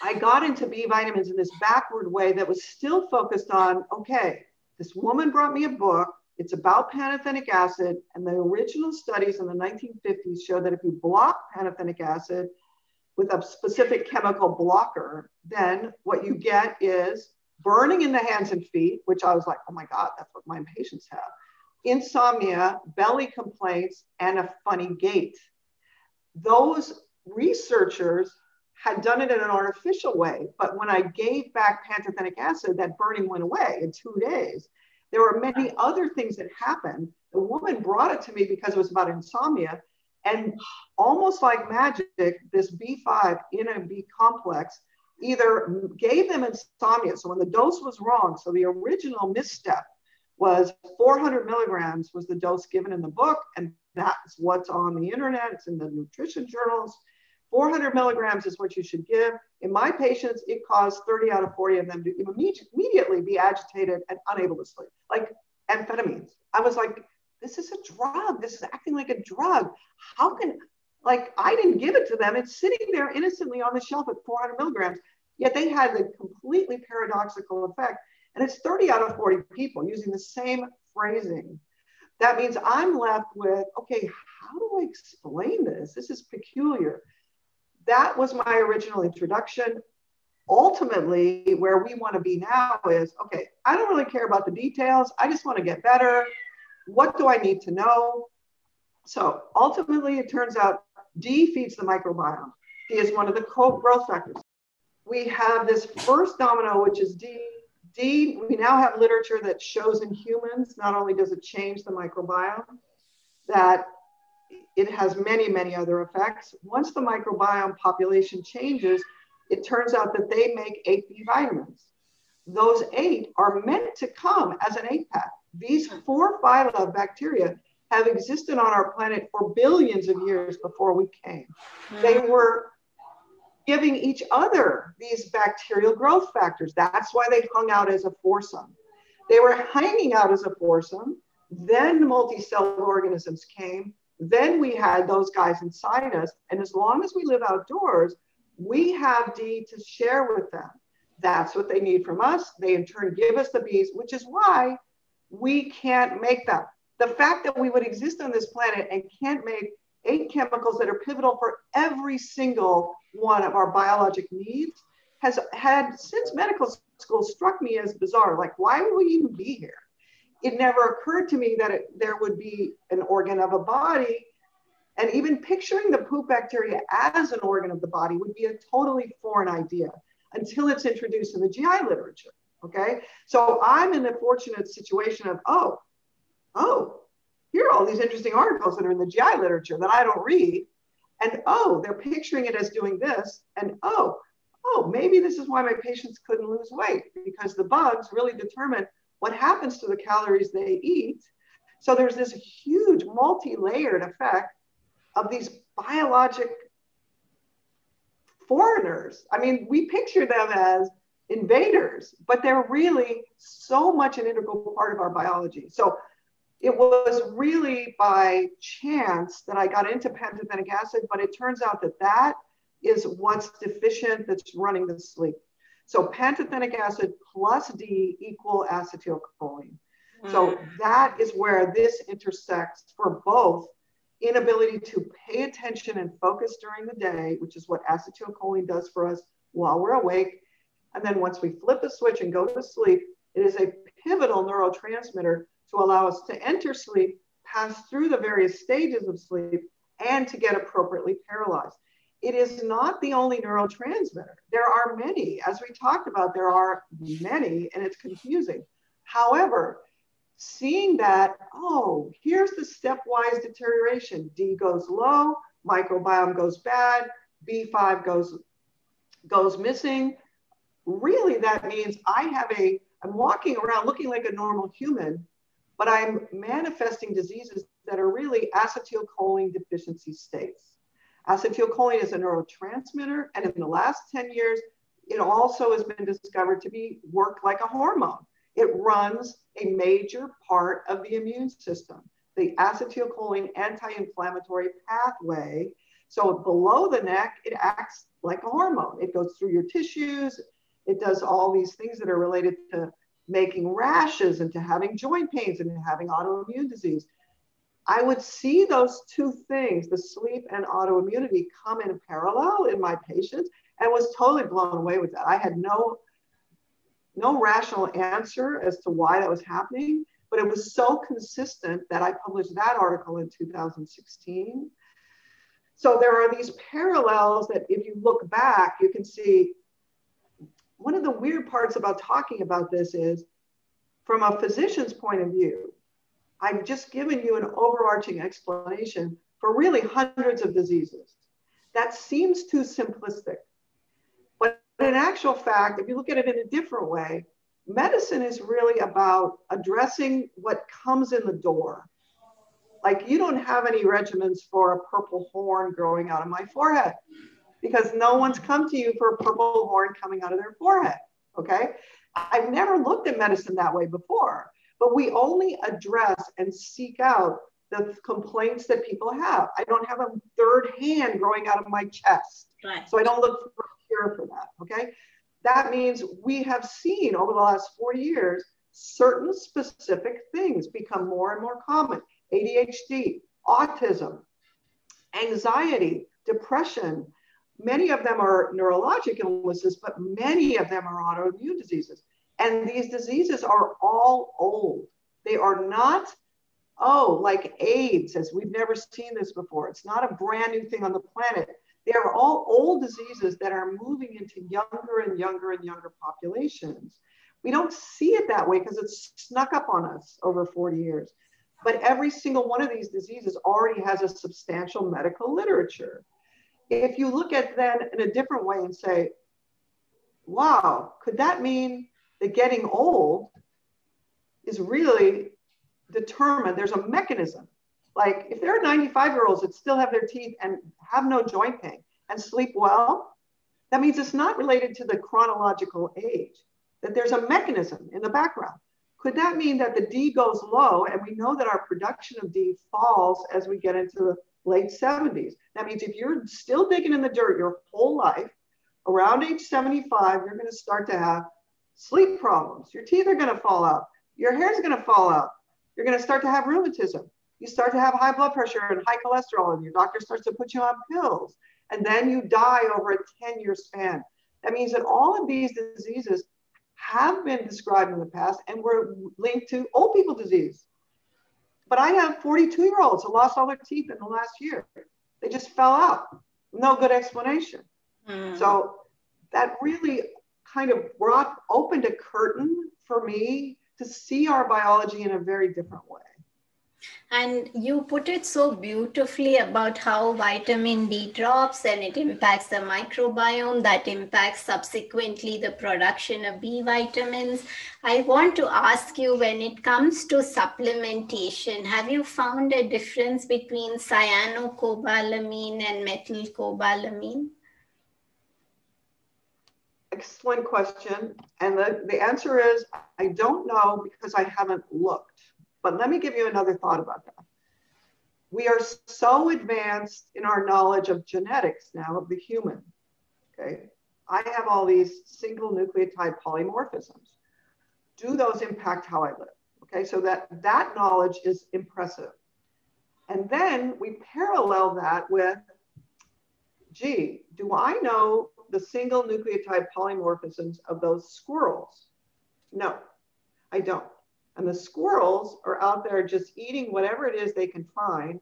I got into B vitamins in this backward way that was still focused on okay, this woman brought me a book. It's about pantothenic acid, and the original studies in the 1950s show that if you block pantothenic acid with a specific chemical blocker, then what you get is burning in the hands and feet, which I was like, oh my God, that's what my patients have. Insomnia, belly complaints, and a funny gait. Those researchers had done it in an artificial way. But when I gave back pantothenic acid, that burning went away in two days. There were many other things that happened. The woman brought it to me because it was about insomnia. And almost like magic, this B5 in a B complex either gave them insomnia. So when the dose was wrong, so the original misstep was 400 milligrams was the dose given in the book. And that's what's on the internet. It's in the nutrition journals. 400 milligrams is what you should give. In my patients, it caused 30 out of 40 of them to immediately be agitated and unable to sleep, like amphetamines. I was like, this is a drug. This is acting like a drug. How can, like, I didn't give it to them. It's sitting there innocently on the shelf at 400 milligrams, yet they had the completely paradoxical effect. And it's 30 out of 40 people using the same phrasing. That means I'm left with, okay, how do I explain this? This is peculiar that was my original introduction. Ultimately, where we want to be now is okay, I don't really care about the details. I just want to get better. What do I need to know? So ultimately, it turns out D feeds the microbiome. D is one of the growth factors. We have this first domino, which is D. D, we now have literature that shows in humans, not only does it change the microbiome, that it has many, many other effects. Once the microbiome population changes, it turns out that they make eight B vitamins. Those eight are meant to come as an eight pack. These four phyla of bacteria have existed on our planet for billions of years before we came. They hmm. were giving each other these bacterial growth factors. That's why they hung out as a foursome. They were hanging out as a foursome. Then multicellular organisms came then we had those guys inside us. And as long as we live outdoors, we have D to share with them. That's what they need from us. They in turn give us the Bs, which is why we can't make them. The fact that we would exist on this planet and can't make eight chemicals that are pivotal for every single one of our biologic needs has had since medical school struck me as bizarre. Like, why would we even be here? It never occurred to me that it, there would be an organ of a body. And even picturing the poop bacteria as an organ of the body would be a totally foreign idea until it's introduced in the GI literature. Okay. So I'm in the fortunate situation of, oh, oh, here are all these interesting articles that are in the GI literature that I don't read. And oh, they're picturing it as doing this. And oh, oh, maybe this is why my patients couldn't lose weight because the bugs really determine what happens to the calories they eat. So there's this huge multi layered effect of these biologic foreigners. I mean, we picture them as invaders, but they're really so much an integral part of our biology. So it was really by chance that I got into pantothenic acid, but it turns out that that is what's deficient that's running the sleep. So pantothenic acid plus D equal acetylcholine. Mm. So that is where this intersects for both inability to pay attention and focus during the day, which is what acetylcholine does for us while we're awake. And then once we flip the switch and go to sleep, it is a pivotal neurotransmitter to allow us to enter sleep, pass through the various stages of sleep, and to get appropriately paralyzed. It is not the only neurotransmitter. There are many. As we talked about, there are many, and it's confusing. However, seeing that, oh, here's the stepwise deterioration. D goes low, microbiome goes bad, B5 goes, goes missing. Really, that means I have a, I'm walking around looking like a normal human, but I'm manifesting diseases that are really acetylcholine deficiency states. Acetylcholine is a neurotransmitter, and in the last 10 years, it also has been discovered to be work like a hormone. It runs a major part of the immune system, the acetylcholine anti-inflammatory pathway. So below the neck, it acts like a hormone. It goes through your tissues. It does all these things that are related to making rashes and to having joint pains and having autoimmune disease. I would see those two things, the sleep and autoimmunity, come in parallel in my patients and was totally blown away with that. I had no no rational answer as to why that was happening, but it was so consistent that I published that article in 2016. So there are these parallels that if you look back, you can see one of the weird parts about talking about this is from a physician's point of view, I've just given you an overarching explanation for really hundreds of diseases. That seems too simplistic. But in actual fact, if you look at it in a different way, medicine is really about addressing what comes in the door. Like you don't have any regimens for a purple horn growing out of my forehead because no one's come to you for a purple horn coming out of their forehead. Okay. I've never looked at medicine that way before but we only address and seek out the complaints that people have. I don't have a third hand growing out of my chest. Right. So I don't look for a cure for that. Okay. That means we have seen over the last four years certain specific things become more and more common ADHD, autism, anxiety, depression. Many of them are neurologic illnesses, but many of them are autoimmune diseases. And these diseases are all old. They are not, oh, like AIDS, as we've never seen this before. It's not a brand new thing on the planet. They are all old diseases that are moving into younger and younger and younger populations. We don't see it that way because it's snuck up on us over 40 years. But every single one of these diseases already has a substantial medical literature. If you look at them in a different way and say, wow, could that mean that getting old is really determined. There's a mechanism. Like if there are 95 year olds that still have their teeth and have no joint pain and sleep well, that means it's not related to the chronological age, that there's a mechanism in the background. Could that mean that the D goes low and we know that our production of D falls as we get into the late 70s? That means if you're still digging in the dirt your whole life, around age 75, you're going to start to have sleep problems. Your teeth are going to fall out. Your hair is going to fall out. You're going to start to have rheumatism. You start to have high blood pressure and high cholesterol, and your doctor starts to put you on pills. And then you die over a 10 year span. That means that all of these diseases have been described in the past and were linked to old people disease. But I have 42 year olds who lost all their teeth in the last year. They just fell out. No good explanation. Mm. So that really kind of brought opened a curtain for me to see our biology in a very different way. And you put it so beautifully about how vitamin D drops and it impacts the microbiome, that impacts subsequently the production of B vitamins. I want to ask you when it comes to supplementation, have you found a difference between cyanocobalamin and methylcobalamin? Excellent question. And the, the answer is I don't know because I haven't looked. But let me give you another thought about that. We are so advanced in our knowledge of genetics now of the human. Okay. I have all these single nucleotide polymorphisms. Do those impact how I live? Okay, so that that knowledge is impressive. And then we parallel that with, gee, do I know the single nucleotide polymorphisms of those squirrels? No, I don't. And the squirrels are out there just eating whatever it is they can find,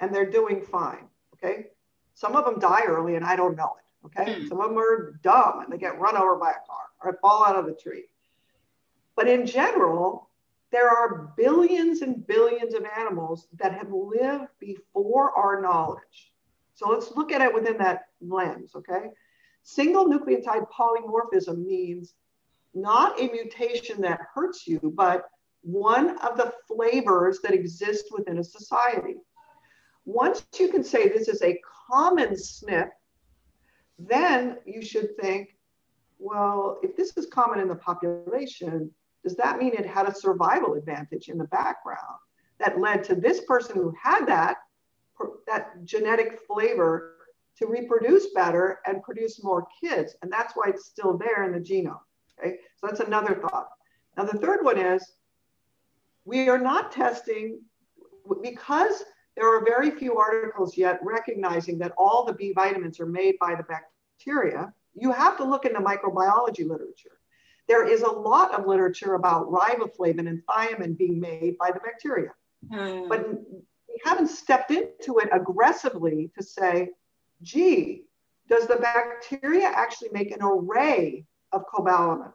and they're doing fine. Okay. Some of them die early, and I don't know it. Okay. Mm. Some of them are dumb and they get run over by a car or fall out of the tree. But in general, there are billions and billions of animals that have lived before our knowledge. So let's look at it within that lens, okay? Single nucleotide polymorphism means not a mutation that hurts you, but one of the flavors that exist within a society. Once you can say this is a common SNP, then you should think, well, if this is common in the population, does that mean it had a survival advantage in the background that led to this person who had that, that genetic flavor to reproduce better and produce more kids? And that's why it's still there in the genome. Okay, so that's another thought. Now, the third one is we are not testing because there are very few articles yet recognizing that all the B vitamins are made by the bacteria. You have to look into microbiology literature. There is a lot of literature about riboflavin and thiamine being made by the bacteria. Mm. But we haven't stepped into it aggressively to say, gee, does the bacteria actually make an array of cobalamin?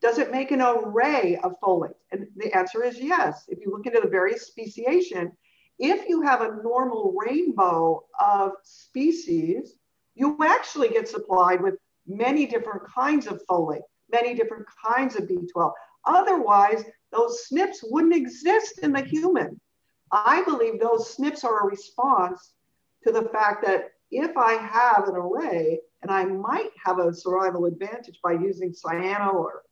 Does it make an array of folate? And the answer is yes. If you look into the various speciation, if you have a normal rainbow of species, you actually get supplied with many different kinds of folate, many different kinds of B12. Otherwise, those SNPs wouldn't exist in the human. I believe those SNPs are a response to the fact that if I have an array and I might have a survival advantage by using cyano or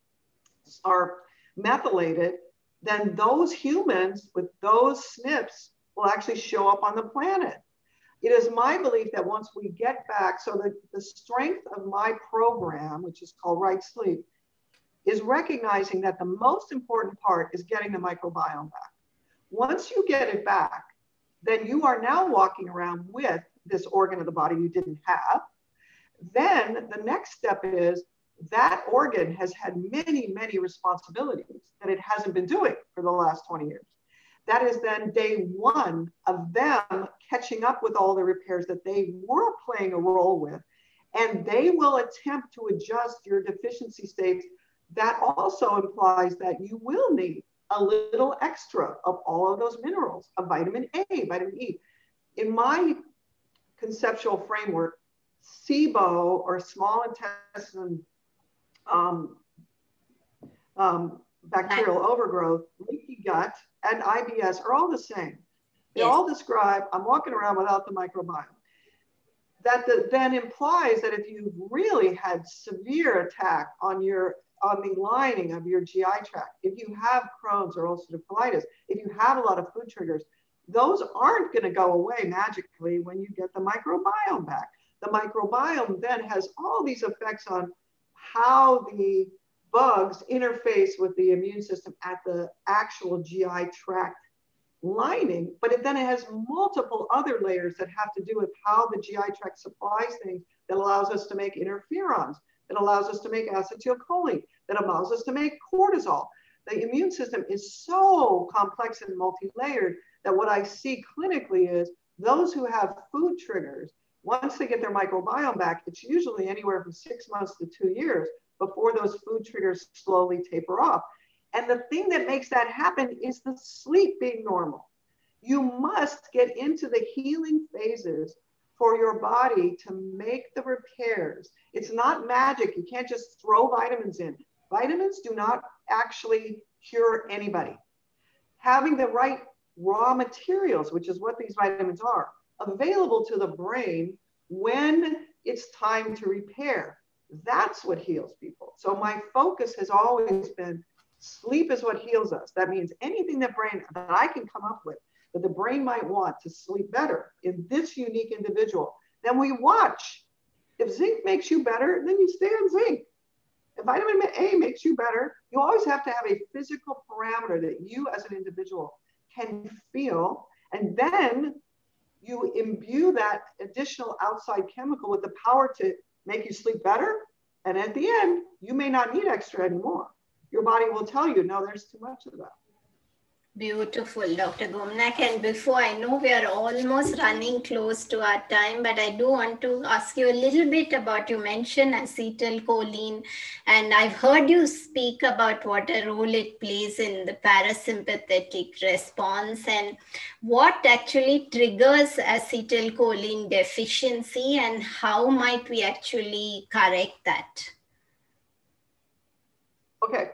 are methylated, then those humans with those SNPs will actually show up on the planet. It is my belief that once we get back, so the, the strength of my program, which is called RightSleep, is recognizing that the most important part is getting the microbiome back. Once you get it back, then you are now walking around with this organ of the body you didn't have. Then the next step is that organ has had many, many responsibilities that it hasn't been doing for the last 20 years. That is then day one of them catching up with all the repairs that they were playing a role with. And they will attempt to adjust your deficiency states. That also implies that you will need a little extra of all of those minerals, of vitamin A, vitamin E. In my conceptual framework, SIBO or small intestine um, um, bacterial overgrowth, leaky gut, and IBS are all the same. They yes. all describe I'm walking around without the microbiome. That the, then implies that if you've really had severe attack on your on the lining of your GI tract, if you have Crohn's or ulcerative colitis, if you have a lot of food triggers, those aren't going to go away magically when you get the microbiome back. The microbiome then has all these effects on how the bugs interface with the immune system at the actual GI tract lining, but it, then it has multiple other layers that have to do with how the GI tract supplies things that allows us to make interferons, that allows us to make acetylcholine, that allows us to make cortisol. The immune system is so complex and multi-layered that what I see clinically is those who have food triggers once they get their microbiome back, it's usually anywhere from six months to two years before those food triggers slowly taper off. And the thing that makes that happen is the sleep being normal. You must get into the healing phases for your body to make the repairs. It's not magic. You can't just throw vitamins in. Vitamins do not actually cure anybody. Having the right raw materials, which is what these vitamins are, available to the brain when it's time to repair. That's what heals people. So my focus has always been sleep is what heals us. That means anything that brain that I can come up with that the brain might want to sleep better in this unique individual, then we watch. If zinc makes you better, then you stay on zinc. If vitamin A makes you better, you always have to have a physical parameter that you as an individual can feel. And then you imbue that additional outside chemical with the power to make you sleep better. And at the end, you may not need extra anymore. Your body will tell you, no, there's too much of that. Beautiful, Dr. Gominak. And before I know we are almost running close to our time, but I do want to ask you a little bit about you mentioned acetylcholine, and I've heard you speak about what a role it plays in the parasympathetic response and what actually triggers acetylcholine deficiency and how might we actually correct that? Okay,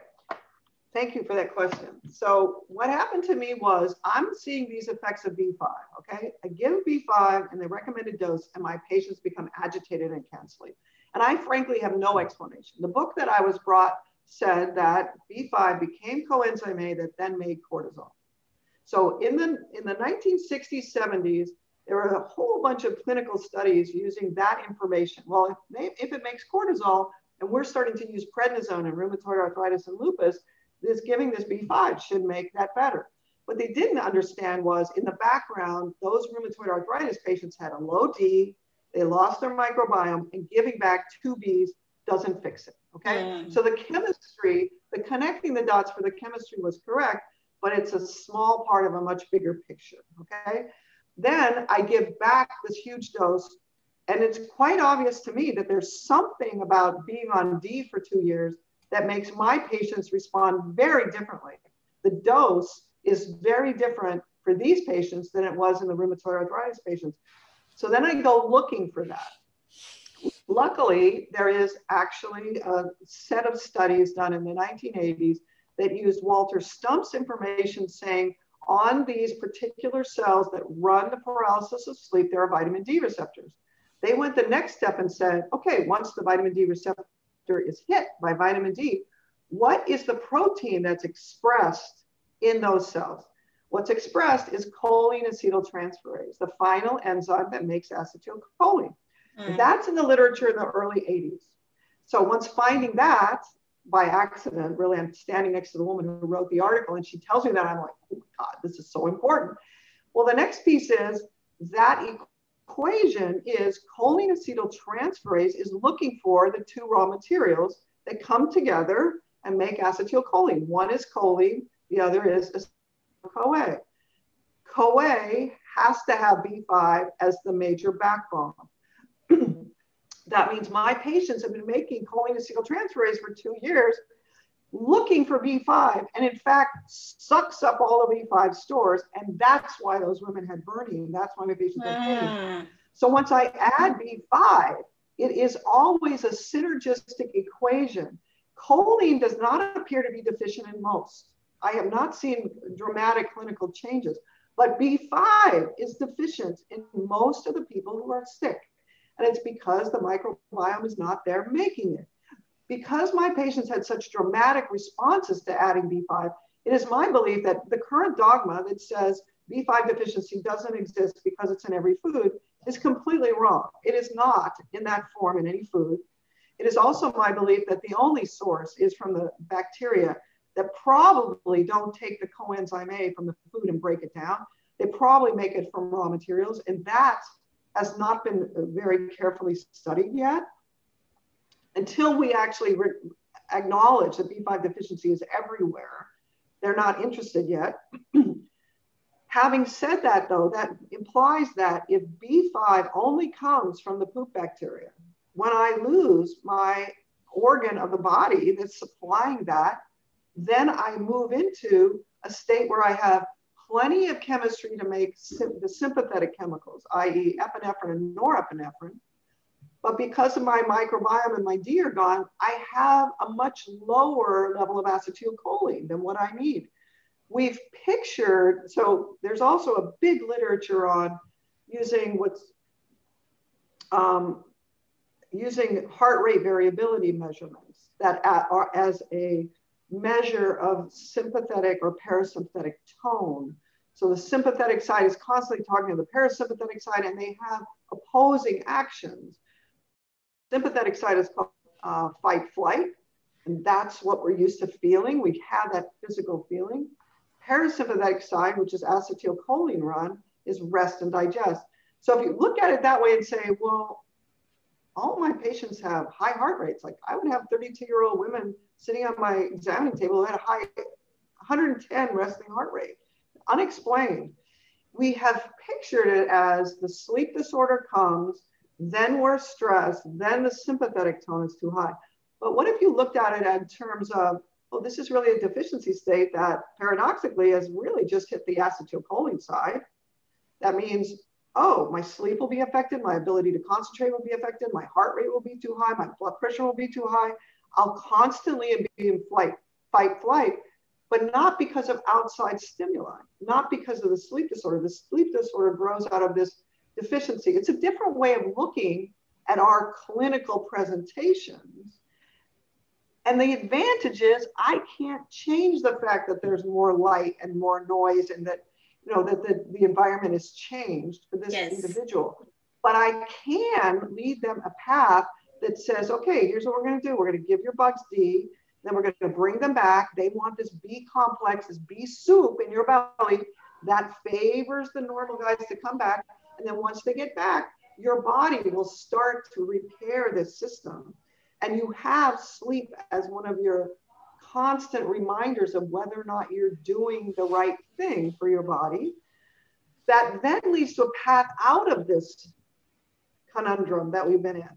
Thank you for that question. So what happened to me was I'm seeing these effects of B5, okay? I give B5 and the recommended dose and my patients become agitated and can't sleep. And I frankly have no explanation. The book that I was brought said that B5 became coenzyme A that then made cortisol. So in the, in the 1960s, 70s, there were a whole bunch of clinical studies using that information. Well, if, if it makes cortisol, and we're starting to use prednisone in rheumatoid arthritis and lupus, this giving this B5 should make that better. What they didn't understand was in the background, those rheumatoid arthritis patients had a low D, they lost their microbiome, and giving back two Bs doesn't fix it. Okay. Mm. So the chemistry, the connecting the dots for the chemistry was correct, but it's a small part of a much bigger picture. Okay. Then I give back this huge dose, and it's quite obvious to me that there's something about being on D for two years that makes my patients respond very differently. The dose is very different for these patients than it was in the rheumatoid arthritis patients. So then I go looking for that. Luckily, there is actually a set of studies done in the 1980s that used Walter Stumpf's information saying on these particular cells that run the paralysis of sleep, there are vitamin D receptors. They went the next step and said, okay, once the vitamin D receptor is hit by vitamin D, what is the protein that's expressed in those cells? What's expressed is choline acetyltransferase, the final enzyme that makes acetylcholine. Mm. That's in the literature in the early 80s. So once finding that by accident, really, I'm standing next to the woman who wrote the article and she tells me that, I'm like, oh my God, this is so important. Well, the next piece is that equation is choline acetyltransferase is looking for the two raw materials that come together and make acetylcholine. One is choline, the other is CoA. CoA has to have B5 as the major backbone. that means my patients have been making choline acetyltransferase for two years looking for B5 and in fact sucks up all of B5 stores. And that's why those women had burning. That's why my patients had pain. So once I add B5, it is always a synergistic equation. Choline does not appear to be deficient in most. I have not seen dramatic clinical changes, but B5 is deficient in most of the people who are sick. And it's because the microbiome is not there making it because my patients had such dramatic responses to adding B5, it is my belief that the current dogma that says B5 deficiency doesn't exist because it's in every food is completely wrong. It is not in that form in any food. It is also my belief that the only source is from the bacteria that probably don't take the coenzyme A from the food and break it down. They probably make it from raw materials, and that has not been very carefully studied yet until we actually acknowledge that B5 deficiency is everywhere, they're not interested yet. Having said that, though, that implies that if B5 only comes from the poop bacteria, when I lose my organ of the body that's supplying that, then I move into a state where I have plenty of chemistry to make the sympathetic chemicals, i.e., epinephrine and norepinephrine. But because of my microbiome and my D are gone, I have a much lower level of acetylcholine than what I need. We've pictured, so there's also a big literature on using what's um, using heart rate variability measurements that are as a measure of sympathetic or parasympathetic tone. So the sympathetic side is constantly talking to the parasympathetic side, and they have opposing actions. Sympathetic side is called uh, fight flight, and that's what we're used to feeling. We have that physical feeling. Parasympathetic side, which is acetylcholine run, is rest and digest. So if you look at it that way and say, well, all my patients have high heart rates. Like I would have 32 year old women sitting on my examining table who had a high 110 resting heart rate, unexplained. We have pictured it as the sleep disorder comes, then we're stressed, then the sympathetic tone is too high. But what if you looked at it in terms of, well, this is really a deficiency state that paradoxically has really just hit the acetylcholine side. That means oh, my sleep will be affected, my ability to concentrate will be affected, my heart rate will be too high, my blood pressure will be too high. I'll constantly be in flight, fight, flight, but not because of outside stimuli, not because of the sleep disorder. The sleep disorder grows out of this deficiency. It's a different way of looking at our clinical presentations. And the advantage is I can't change the fact that there's more light and more noise and that you know that the, the environment has changed for this yes. individual but i can lead them a path that says okay here's what we're going to do we're going to give your bugs d then we're going to bring them back they want this b complex this b soup in your belly that favors the normal guys to come back and then once they get back your body will start to repair this system and you have sleep as one of your constant reminders of whether or not you're doing the right thing for your body that then leads to a path out of this conundrum that we've been in.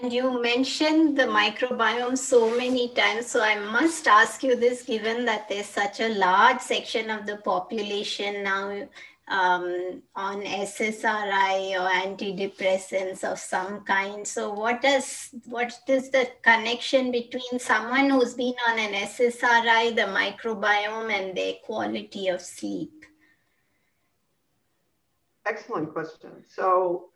And you mentioned the microbiome so many times, so I must ask you this given that there's such a large section of the population now um, on SSRI or antidepressants of some kind. So, what is what is the connection between someone who's been on an SSRI, the microbiome, and their quality of sleep? Excellent question. So,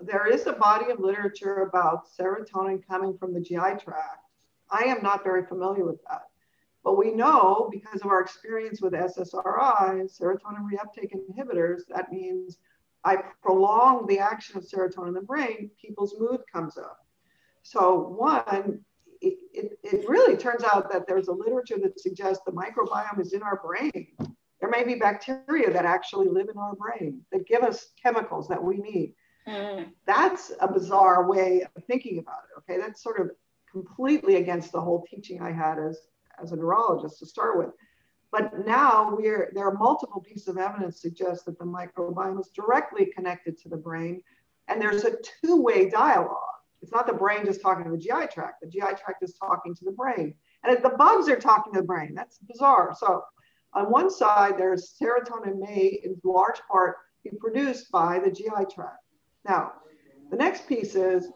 there is a body of literature about serotonin coming from the GI tract. I am not very familiar with that. But we know because of our experience with SSRI, serotonin reuptake inhibitors, that means I prolong the action of serotonin in the brain, people's mood comes up. So, one, it, it, it really turns out that there's a literature that suggests the microbiome is in our brain. There may be bacteria that actually live in our brain that give us chemicals that we need. Mm. That's a bizarre way of thinking about it. Okay, that's sort of completely against the whole teaching I had as as a neurologist to start with. But now we're, there are multiple pieces of evidence suggest that the microbiome is directly connected to the brain. And there's a two-way dialogue. It's not the brain just talking to the GI tract. The GI tract is talking to the brain. And the bugs are talking to the brain. That's bizarre. So on one side, there's serotonin may in large part be produced by the GI tract. Now, the next piece is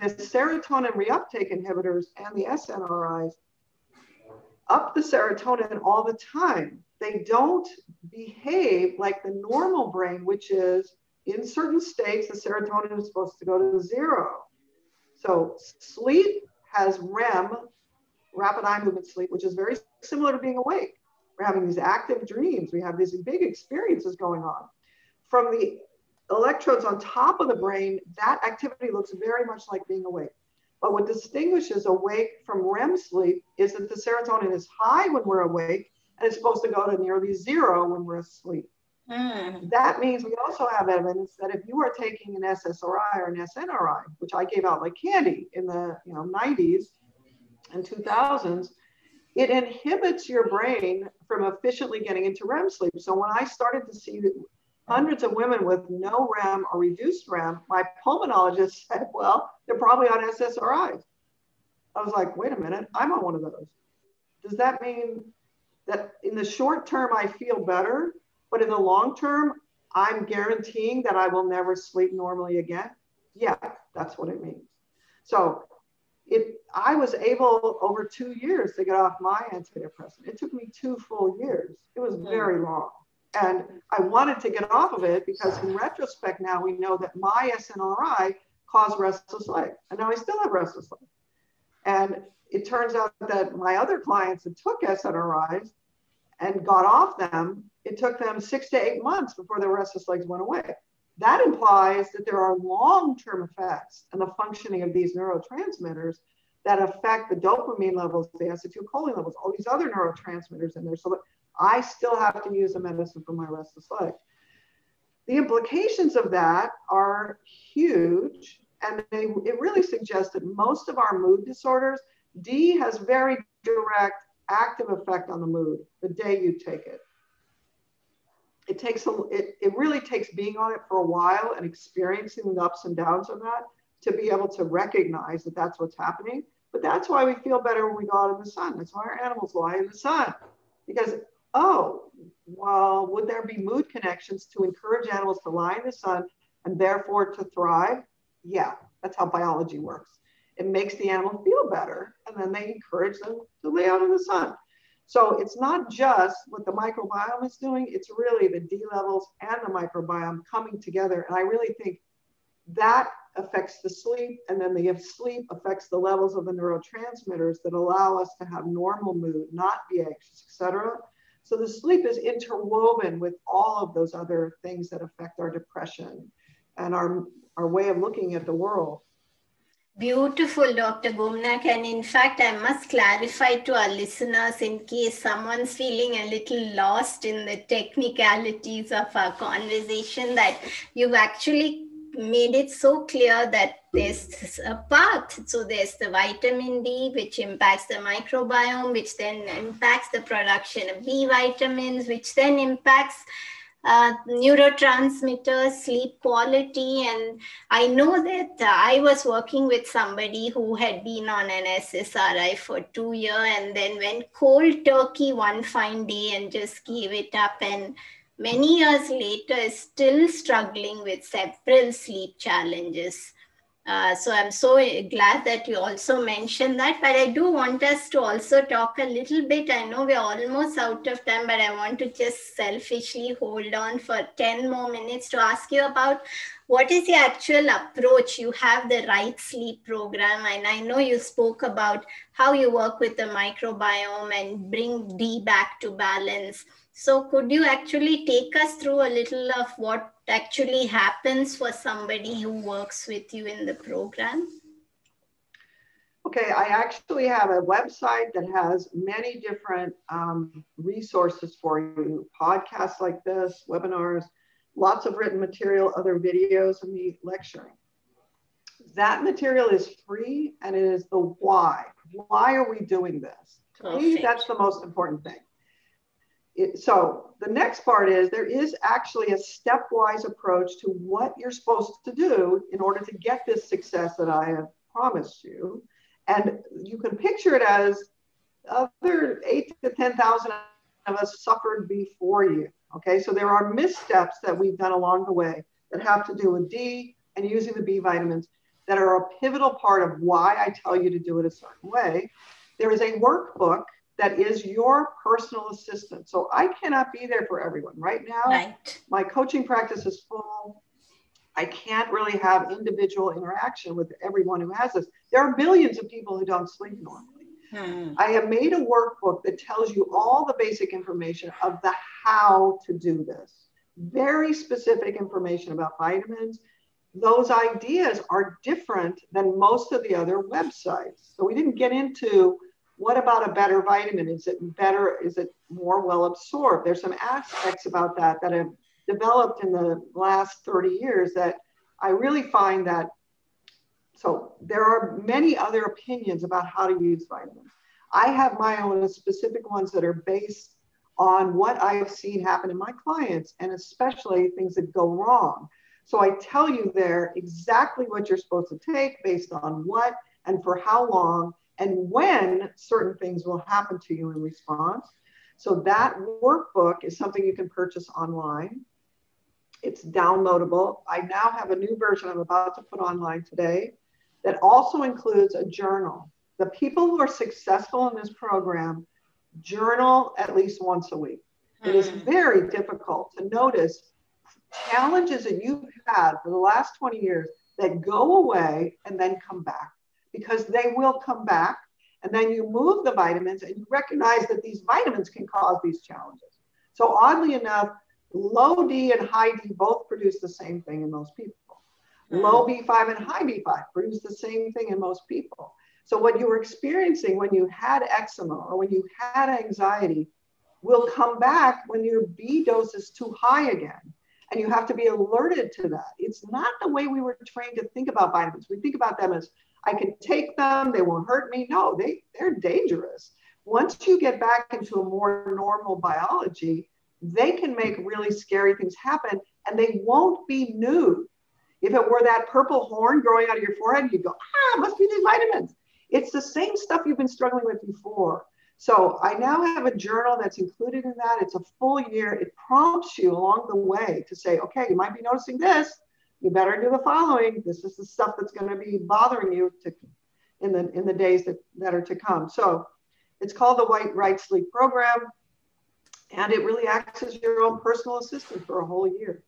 the serotonin reuptake inhibitors and the SNRIs up the serotonin all the time. They don't behave like the normal brain, which is in certain states, the serotonin is supposed to go to zero. So sleep has REM, rapid eye movement sleep, which is very similar to being awake. We're having these active dreams. We have these big experiences going on. From the electrodes on top of the brain, that activity looks very much like being awake. But what distinguishes awake from REM sleep is that the serotonin is high when we're awake and it's supposed to go to nearly zero when we're asleep. Mm. That means we also have evidence that if you are taking an SSRI or an SNRI, which I gave out like candy in the you know 90s and 2000s, it inhibits your brain from efficiently getting into REM sleep. So when I started to see hundreds of women with no REM or reduced REM, my pulmonologist said, well, they're probably on SSRIs. I was like, wait a minute, I'm on one of those. Does that mean that in the short term I feel better, but in the long term, I'm guaranteeing that I will never sleep normally again. Yeah, that's what it means. So it I was able over two years to get off my antidepressant. It took me two full years. It was hmm. very long. And I wanted to get off of it because in retrospect now we know that my SNRI caused restless leg. And now I still have restless leg. And it turns out that my other clients that took SNRIs and got off them, it took them six to eight months before their restless legs went away. That implies that there are long term effects in the functioning of these neurotransmitters that affect the dopamine levels, the acetylcholine levels, all these other neurotransmitters in there. So I still have to use a medicine for my restless leg. The implications of that are huge, and they, it really suggests that most of our mood disorders, D has very direct active effect on the mood the day you take it. It takes a, it, it really takes being on it for a while and experiencing the ups and downs of that to be able to recognize that that's what's happening. But that's why we feel better when we go out in the sun. That's why our animals lie in the sun because oh, well, would there be mood connections to encourage animals to lie in the sun and therefore to thrive? Yeah, that's how biology works. It makes the animal feel better, and then they encourage them to lay out in the sun. So it's not just what the microbiome is doing, it's really the D levels and the microbiome coming together. And I really think that affects the sleep, and then the sleep affects the levels of the neurotransmitters that allow us to have normal mood, not be anxious, etc. So the sleep is interwoven with all of those other things that affect our depression and our, our way of looking at the world. Beautiful, Dr. Gominak. And in fact, I must clarify to our listeners in case someone's feeling a little lost in the technicalities of our conversation that you've actually made it so clear that there's a path. So there's the vitamin D, which impacts the microbiome, which then impacts the production of B vitamins, which then impacts uh, neurotransmitters, sleep quality. And I know that I was working with somebody who had been on an SSRI for two years and then went cold turkey one fine day and just gave it up. And many years later is still struggling with several sleep challenges. Uh, so I'm so glad that you also mentioned that. But I do want us to also talk a little bit. I know we're almost out of time, but I want to just selfishly hold on for 10 more minutes to ask you about what is the actual approach. You have the RightSleep program, and I know you spoke about how you work with the microbiome and bring D back to balance. So, could you actually take us through a little of what actually happens for somebody who works with you in the program? Okay, I actually have a website that has many different um, resources for you podcasts like this, webinars, lots of written material, other videos of me lecturing. That material is free and it is the why. Why are we doing this? To me, that's the most important thing it, so the next part is there is actually a stepwise approach to what you're supposed to do in order to get this success that I have promised you. And you can picture it as other eight to 10,000 of us suffered before you. Okay, so there are missteps that we've done along the way that have to do with D and using the B vitamins that are a pivotal part of why I tell you to do it a certain way. There is a workbook that is your personal assistant. So I cannot be there for everyone. Right now, right. my coaching practice is full. I can't really have individual interaction with everyone who has this. There are billions of people who don't sleep normally. Hmm. I have made a workbook that tells you all the basic information of the how to do this. Very specific information about vitamins. Those ideas are different than most of the other websites. So we didn't get into what about a better vitamin? Is it better? Is it more well absorbed? There's some aspects about that that have developed in the last 30 years that I really find that. So there are many other opinions about how to use vitamins. I have my own specific ones that are based on what I've seen happen in my clients and especially things that go wrong. So I tell you there exactly what you're supposed to take based on what and for how long and when certain things will happen to you in response. So that workbook is something you can purchase online. It's downloadable. I now have a new version I'm about to put online today that also includes a journal. The people who are successful in this program journal at least once a week. It is hmm. very difficult to notice challenges that you've had for the last 20 years that go away and then come back because they will come back. And then you move the vitamins and you recognize that these vitamins can cause these challenges. So, oddly enough, low D and high D both produce the same thing in most people. Mm-hmm. Low B5 and high B5 produce the same thing in most people. So, what you were experiencing when you had eczema or when you had anxiety will come back when your B dose is too high again. And you have to be alerted to that. It's not the way we were trained to think about vitamins. We think about them as I can take them, they won't hurt me. No, they, they're dangerous. Once you get back into a more normal biology, they can make really scary things happen and they won't be new. If it were that purple horn growing out of your forehead, you'd go, ah, must be these vitamins. It's the same stuff you've been struggling with before. So I now have a journal that's included in that. It's a full year. It prompts you along the way to say, okay, you might be noticing this. You better do the following. This is the stuff that's going to be bothering you to, in the in the days that, that are to come. So it's called the White RightSleep Program. And it really acts as your own personal assistant for a whole year.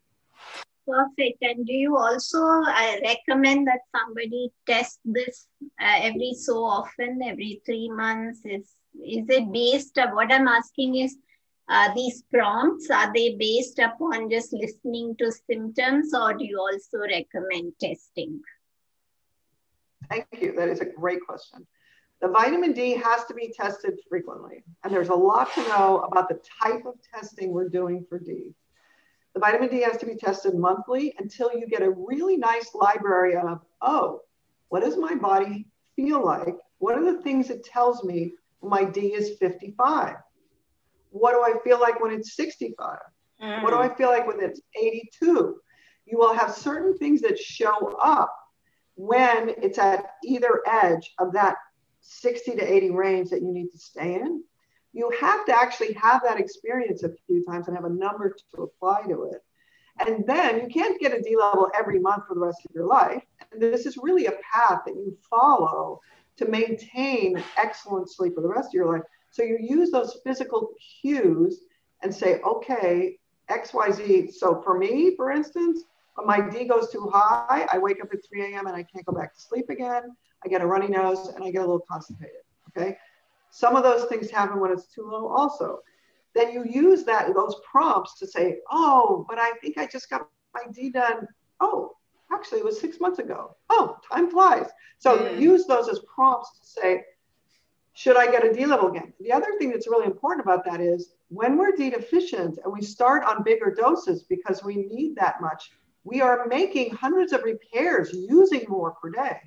Perfect. And do you also uh, recommend that somebody test this uh, every so often, every three months? Is is it based? Uh, what I'm asking is, uh, these prompts are they based upon just listening to symptoms, or do you also recommend testing? Thank you. That is a great question. The vitamin D has to be tested frequently, and there's a lot to know about the type of testing we're doing for D. The vitamin D has to be tested monthly until you get a really nice library of, oh, what does my body feel like? What are the things it tells me my D is 55? What do I feel like when it's 65? Mm. What do I mm. feel like when it's 82? You will have certain things that show up when it's at either edge of that 60 to 80 range that you need to stay in you have to actually have that experience a few times and have a number to apply to it. And then you can't get a D level every month for the rest of your life. And this is really a path that you follow to maintain excellent sleep for the rest of your life. So you use those physical cues and say, okay, XYZ. So for me, for instance, when my D goes too high, I wake up at 3 a.m. and I can't go back to sleep again. I get a runny nose and I get a little constipated. Okay. Some of those things happen when it's too low also. Then you use that those prompts to say, oh, but I think I just got my D done. Oh, actually it was six months ago. Oh, time flies. So mm. use those as prompts to say, should I get a D level again? The other thing that's really important about that is when we're D deficient and we start on bigger doses because we need that much, we are making hundreds of repairs using more per day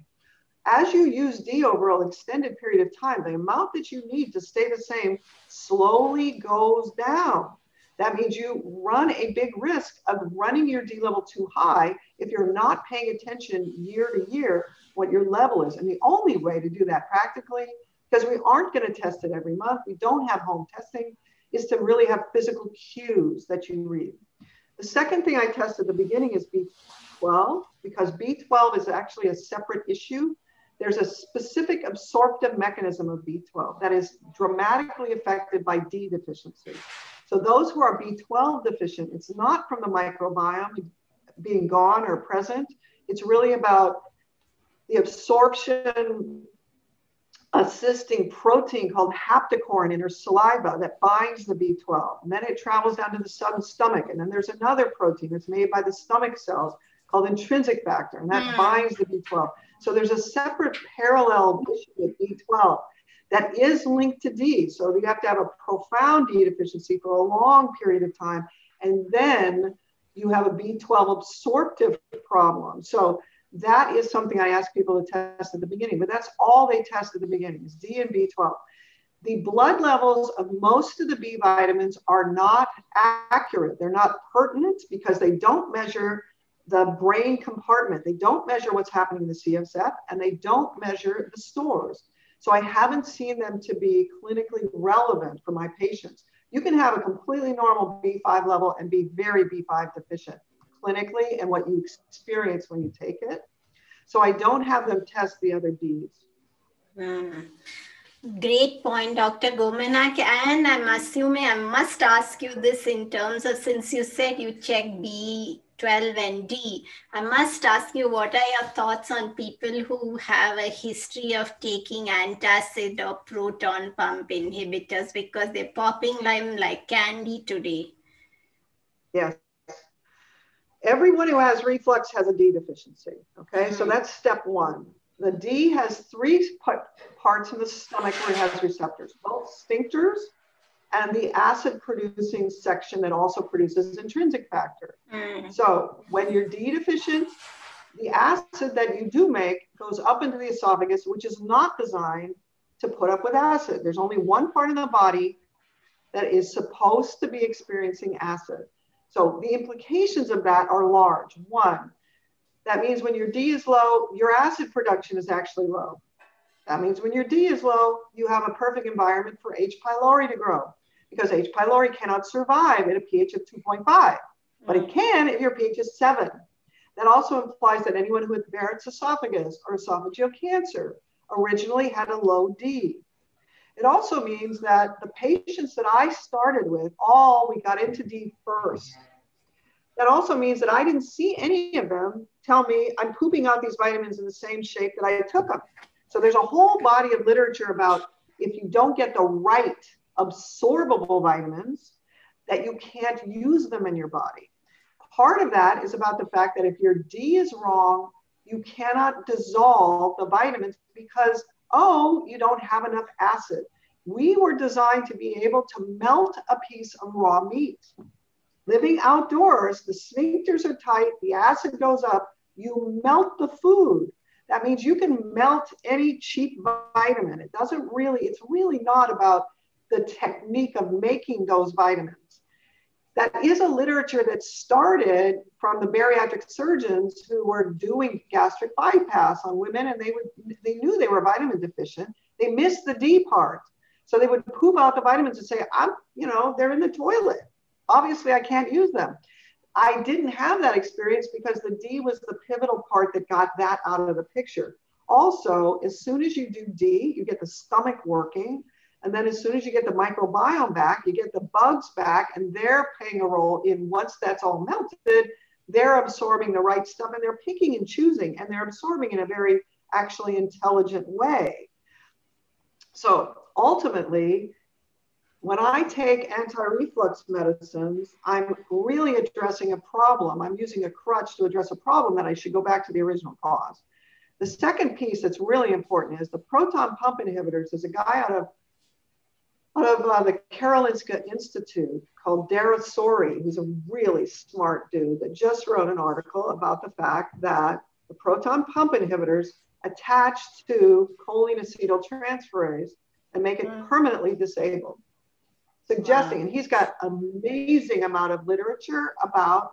as you use D over an extended period of time, the amount that you need to stay the same slowly goes down. That means you run a big risk of running your D level too high if you're not paying attention year to year what your level is. And the only way to do that practically, because we aren't going to test it every month, we don't have home testing, is to really have physical cues that you read. The second thing I test at the beginning is B12, because B12 is actually a separate issue there's a specific absorptive mechanism of B12 that is dramatically affected by D deficiency. So those who are B12 deficient, it's not from the microbiome being gone or present. It's really about the absorption assisting protein called haptocorrin in her saliva that binds the B12. And then it travels down to the stomach. And then there's another protein that's made by the stomach cells called intrinsic factor, and that mm. binds the B12. So there's a separate parallel issue with B12 that is linked to D. So you have to have a profound D deficiency for a long period of time. And then you have a B12 absorptive problem. So that is something I ask people to test at the beginning, but that's all they test at the beginning is D and B12. The blood levels of most of the B vitamins are not accurate. They're not pertinent because they don't measure the brain compartment. They don't measure what's happening in the CSF and they don't measure the stores. So I haven't seen them to be clinically relevant for my patients. You can have a completely normal B5 level and be very B5 deficient clinically and what you experience when you take it. So I don't have them test the other Ds. Mm. Great point, Dr. Gominak. And I'm assuming I must ask you this in terms of since you said you check B 12 and D. I must ask you what are your thoughts on people who have a history of taking antacid or proton pump inhibitors because they're popping them like candy today? Yes. Everyone who has reflux has a D deficiency. Okay, mm-hmm. so that's step one. The D has three parts in the stomach where it has receptors, both sphincters and the acid producing section that also produces intrinsic factor. Mm. So when you're D deficient, the acid that you do make goes up into the esophagus, which is not designed to put up with acid. There's only one part in the body that is supposed to be experiencing acid. So the implications of that are large. One, that means when your D is low, your acid production is actually low. That means when your D is low, you have a perfect environment for H. pylori to grow because H. pylori cannot survive at a pH of 2.5, but it mm. can if your pH is 7. That also implies that anyone who had Barrett's esophagus or esophageal cancer originally had a low D. It also means that the patients that I started with, all we got into D first. That also means that I didn't see any of them tell me I'm pooping out these vitamins in the same shape that I took them. So there's a whole body of literature about if you don't get the right absorbable vitamins, that you can't use them in your body. Part of that is about the fact that if your D is wrong, you cannot dissolve the vitamins because, oh, you don't have enough acid. We were designed to be able to melt a piece of raw meat. Living outdoors, the sphincters are tight, the acid goes up, you melt the food. That means you can melt any cheap vitamin. It doesn't really, it's really not about the technique of making those vitamins. That is a literature that started from the bariatric surgeons who were doing gastric bypass on women and they would they knew they were vitamin deficient. They missed the D part. So they would poop out the vitamins and say, I'm, you know, they're in the toilet. Obviously, I can't use them. I didn't have that experience because the D was the pivotal part that got that out of the picture. Also, as soon as you do D, you get the stomach working. And then as soon as you get the microbiome back, you get the bugs back, and they're playing a role in once that's all melted, they're absorbing the right stuff and they're picking and choosing, and they're absorbing in a very actually intelligent way. So ultimately, when I take anti reflux medicines, I'm really addressing a problem. I'm using a crutch to address a problem that I should go back to the original cause. The second piece that's really important is the proton pump inhibitors. There's a guy out of out of uh, the Karolinska Institute called Darreh-Shori, who's a really smart dude that just wrote an article about the fact that the proton pump inhibitors attach to choline acetyltransferase and make it mm. permanently disabled suggesting, wow. and he's got amazing amount of literature about,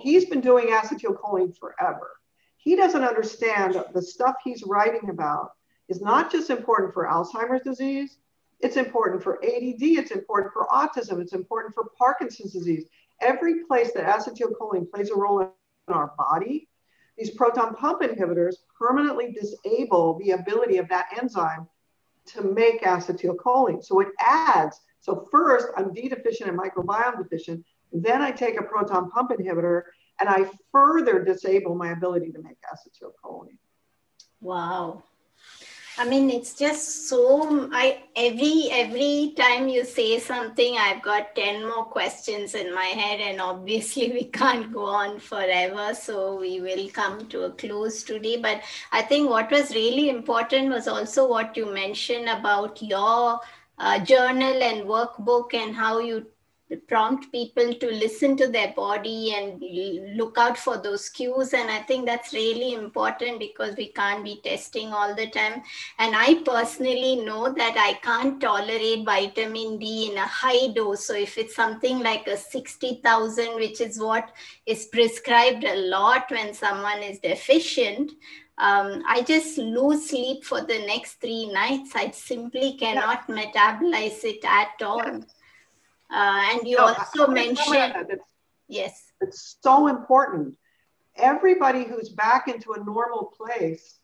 he's been doing acetylcholine forever. He doesn't understand the stuff he's writing about is not just important for Alzheimer's disease, it's important for ADD, it's important for autism, it's important for Parkinson's disease. Every place that acetylcholine plays a role in our body, these proton pump inhibitors permanently disable the ability of that enzyme to make acetylcholine. So it adds so first, I'm D deficient and microbiome deficient. Then I take a proton pump inhibitor and I further disable my ability to make acetylcholine. Wow. I mean, it's just so. I every every time you say something, I've got ten more questions in my head, and obviously we can't go on forever. So we will come to a close today. But I think what was really important was also what you mentioned about your uh, journal and workbook and how you prompt people to listen to their body and look out for those cues and i think that's really important because we can't be testing all the time and i personally know that i can't tolerate vitamin d in a high dose so if it's something like a 60000 which is what is prescribed a lot when someone is deficient um, I just lose sleep for the next three nights. I simply cannot yeah. metabolize it at all. Uh, and you no, also mentioned. Yes. It's so important. Everybody who's back into a normal place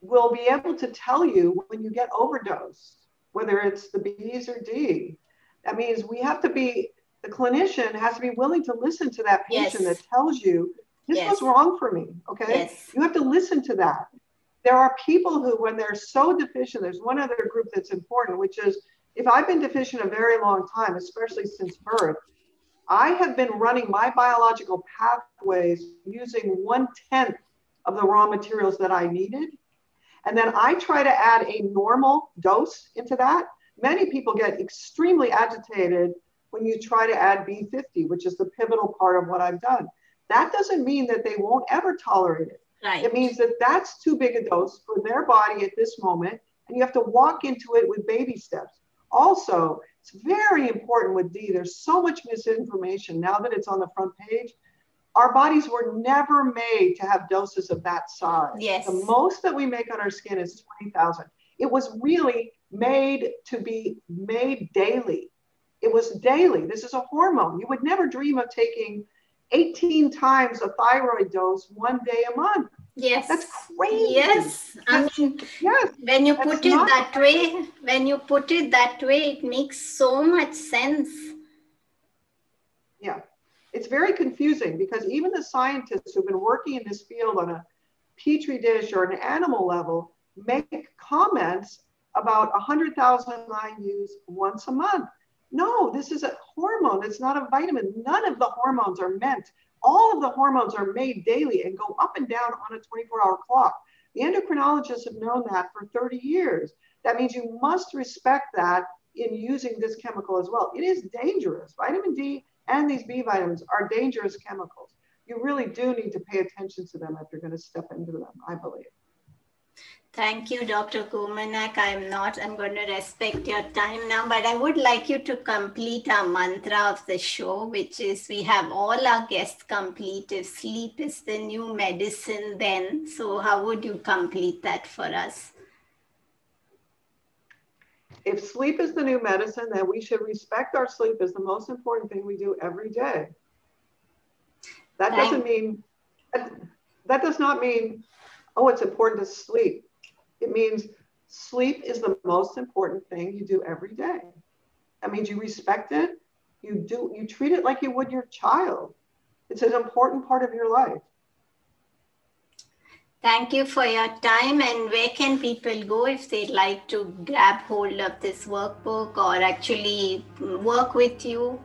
will be able to tell you when you get overdosed, whether it's the B's or D. That means we have to be, the clinician has to be willing to listen to that patient yes. that tells you this yes. was wrong for me. Okay. Yes. You have to listen to that. There are people who, when they're so deficient, there's one other group that's important, which is if I've been deficient a very long time, especially since birth, I have been running my biological pathways using one tenth of the raw materials that I needed. And then I try to add a normal dose into that. Many people get extremely agitated when you try to add B50, which is the pivotal part of what I've done. That doesn't mean that they won't ever tolerate it. Right. It means that that's too big a dose for their body at this moment. And you have to walk into it with baby steps. Also, it's very important with D. There's so much misinformation now that it's on the front page. Our bodies were never made to have doses of that size. Yes. The most that we make on our skin is 20,000. It was really made to be made daily. It was daily. This is a hormone. You would never dream of taking 18 times a thyroid dose one day a month. Yes. That's crazy. Yes. I mean, um, yes. When you put it that way, when you put it that way, it makes so much sense. Yeah. It's very confusing because even the scientists who've been working in this field on a petri dish or an animal level make comments about 100,000 IUs once a month. No, this is a hormone. It's not a vitamin. None of the hormones are meant. All of the hormones are made daily and go up and down on a 24 hour clock. The endocrinologists have known that for 30 years. That means you must respect that in using this chemical as well. It is dangerous. Vitamin D and these B vitamins are dangerous chemicals. You really do need to pay attention to them if you're going to step into them, I believe. Thank you, Dr. Gominak. I'm not, I'm going to respect your time now, but I would like you to complete our mantra of the show, which is we have all our guests complete. If sleep is the new medicine, then. So, how would you complete that for us? If sleep is the new medicine, then we should respect our sleep as the most important thing we do every day. That Thank- doesn't mean, that does not mean, oh, it's important to sleep it means sleep is the most important thing you do every day. That means you respect it. You do you treat it like you would your child. It's an important part of your life. Thank you for your time. And where can people go if they'd like to grab hold of this workbook or actually work with you?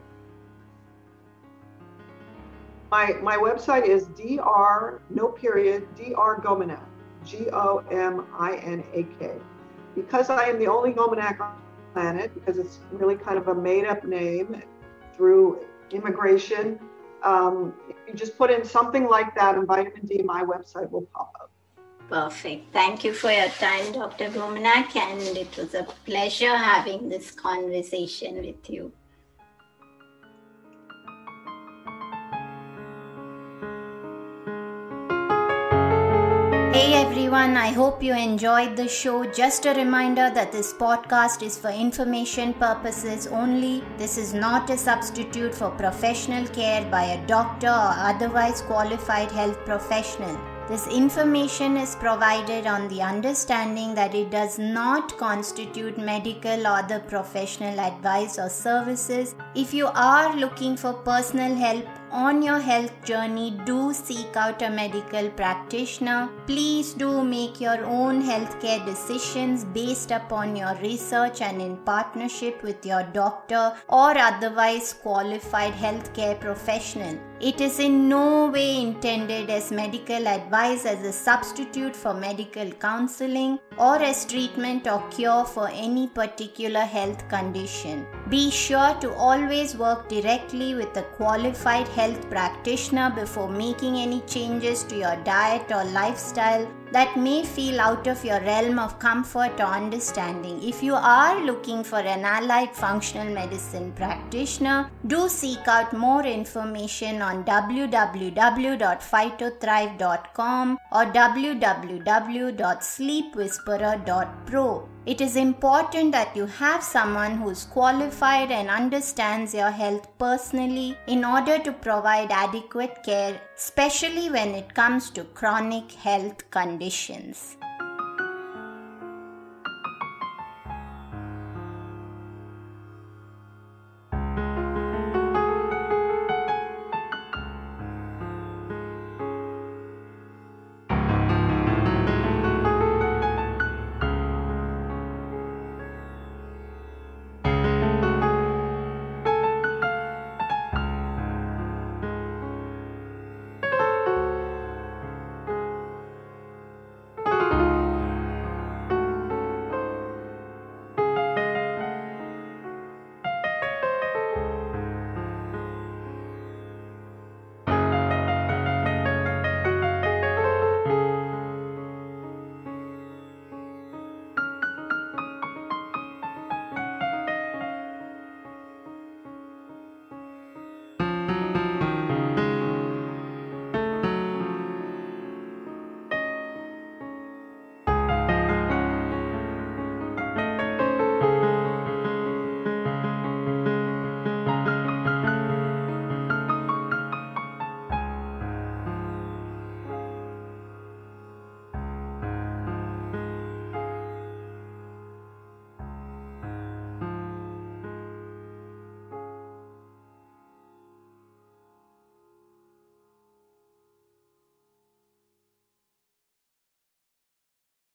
My, my website is dr, no period, dr Gominak. G O M I N A K. Because I am the only Gominak on the planet, because it's really kind of a made up name through immigration, um, if you just put in something like that and vitamin D, my website will pop up. Perfect. Thank you for your time, Dr. Gominak, and it was a pleasure having this conversation with you. Hey everyone, I hope you enjoyed the show. Just a reminder that this podcast is for information purposes only. This is not a substitute for professional care by a doctor or otherwise qualified health professional. This information is provided on the understanding that it does not constitute medical or other professional advice or services. If you are looking for personal help, on your health journey, do seek out a medical practitioner. Please do make your own healthcare decisions based upon your research and in partnership with your doctor or otherwise qualified healthcare professional. It is in no way intended as medical advice as a substitute for medical counseling or as treatment or cure for any particular health condition. Be sure to always work directly with a qualified health practitioner before making any changes to your diet or lifestyle that may feel out of your realm of comfort or understanding. If you are looking for an allied functional medicine practitioner, do seek out more information on www.phytothrive.com or www.sleepwhisperer.pro. It is important that you have someone who is qualified and understands your health personally in order to provide adequate care, especially when it comes to chronic health conditions.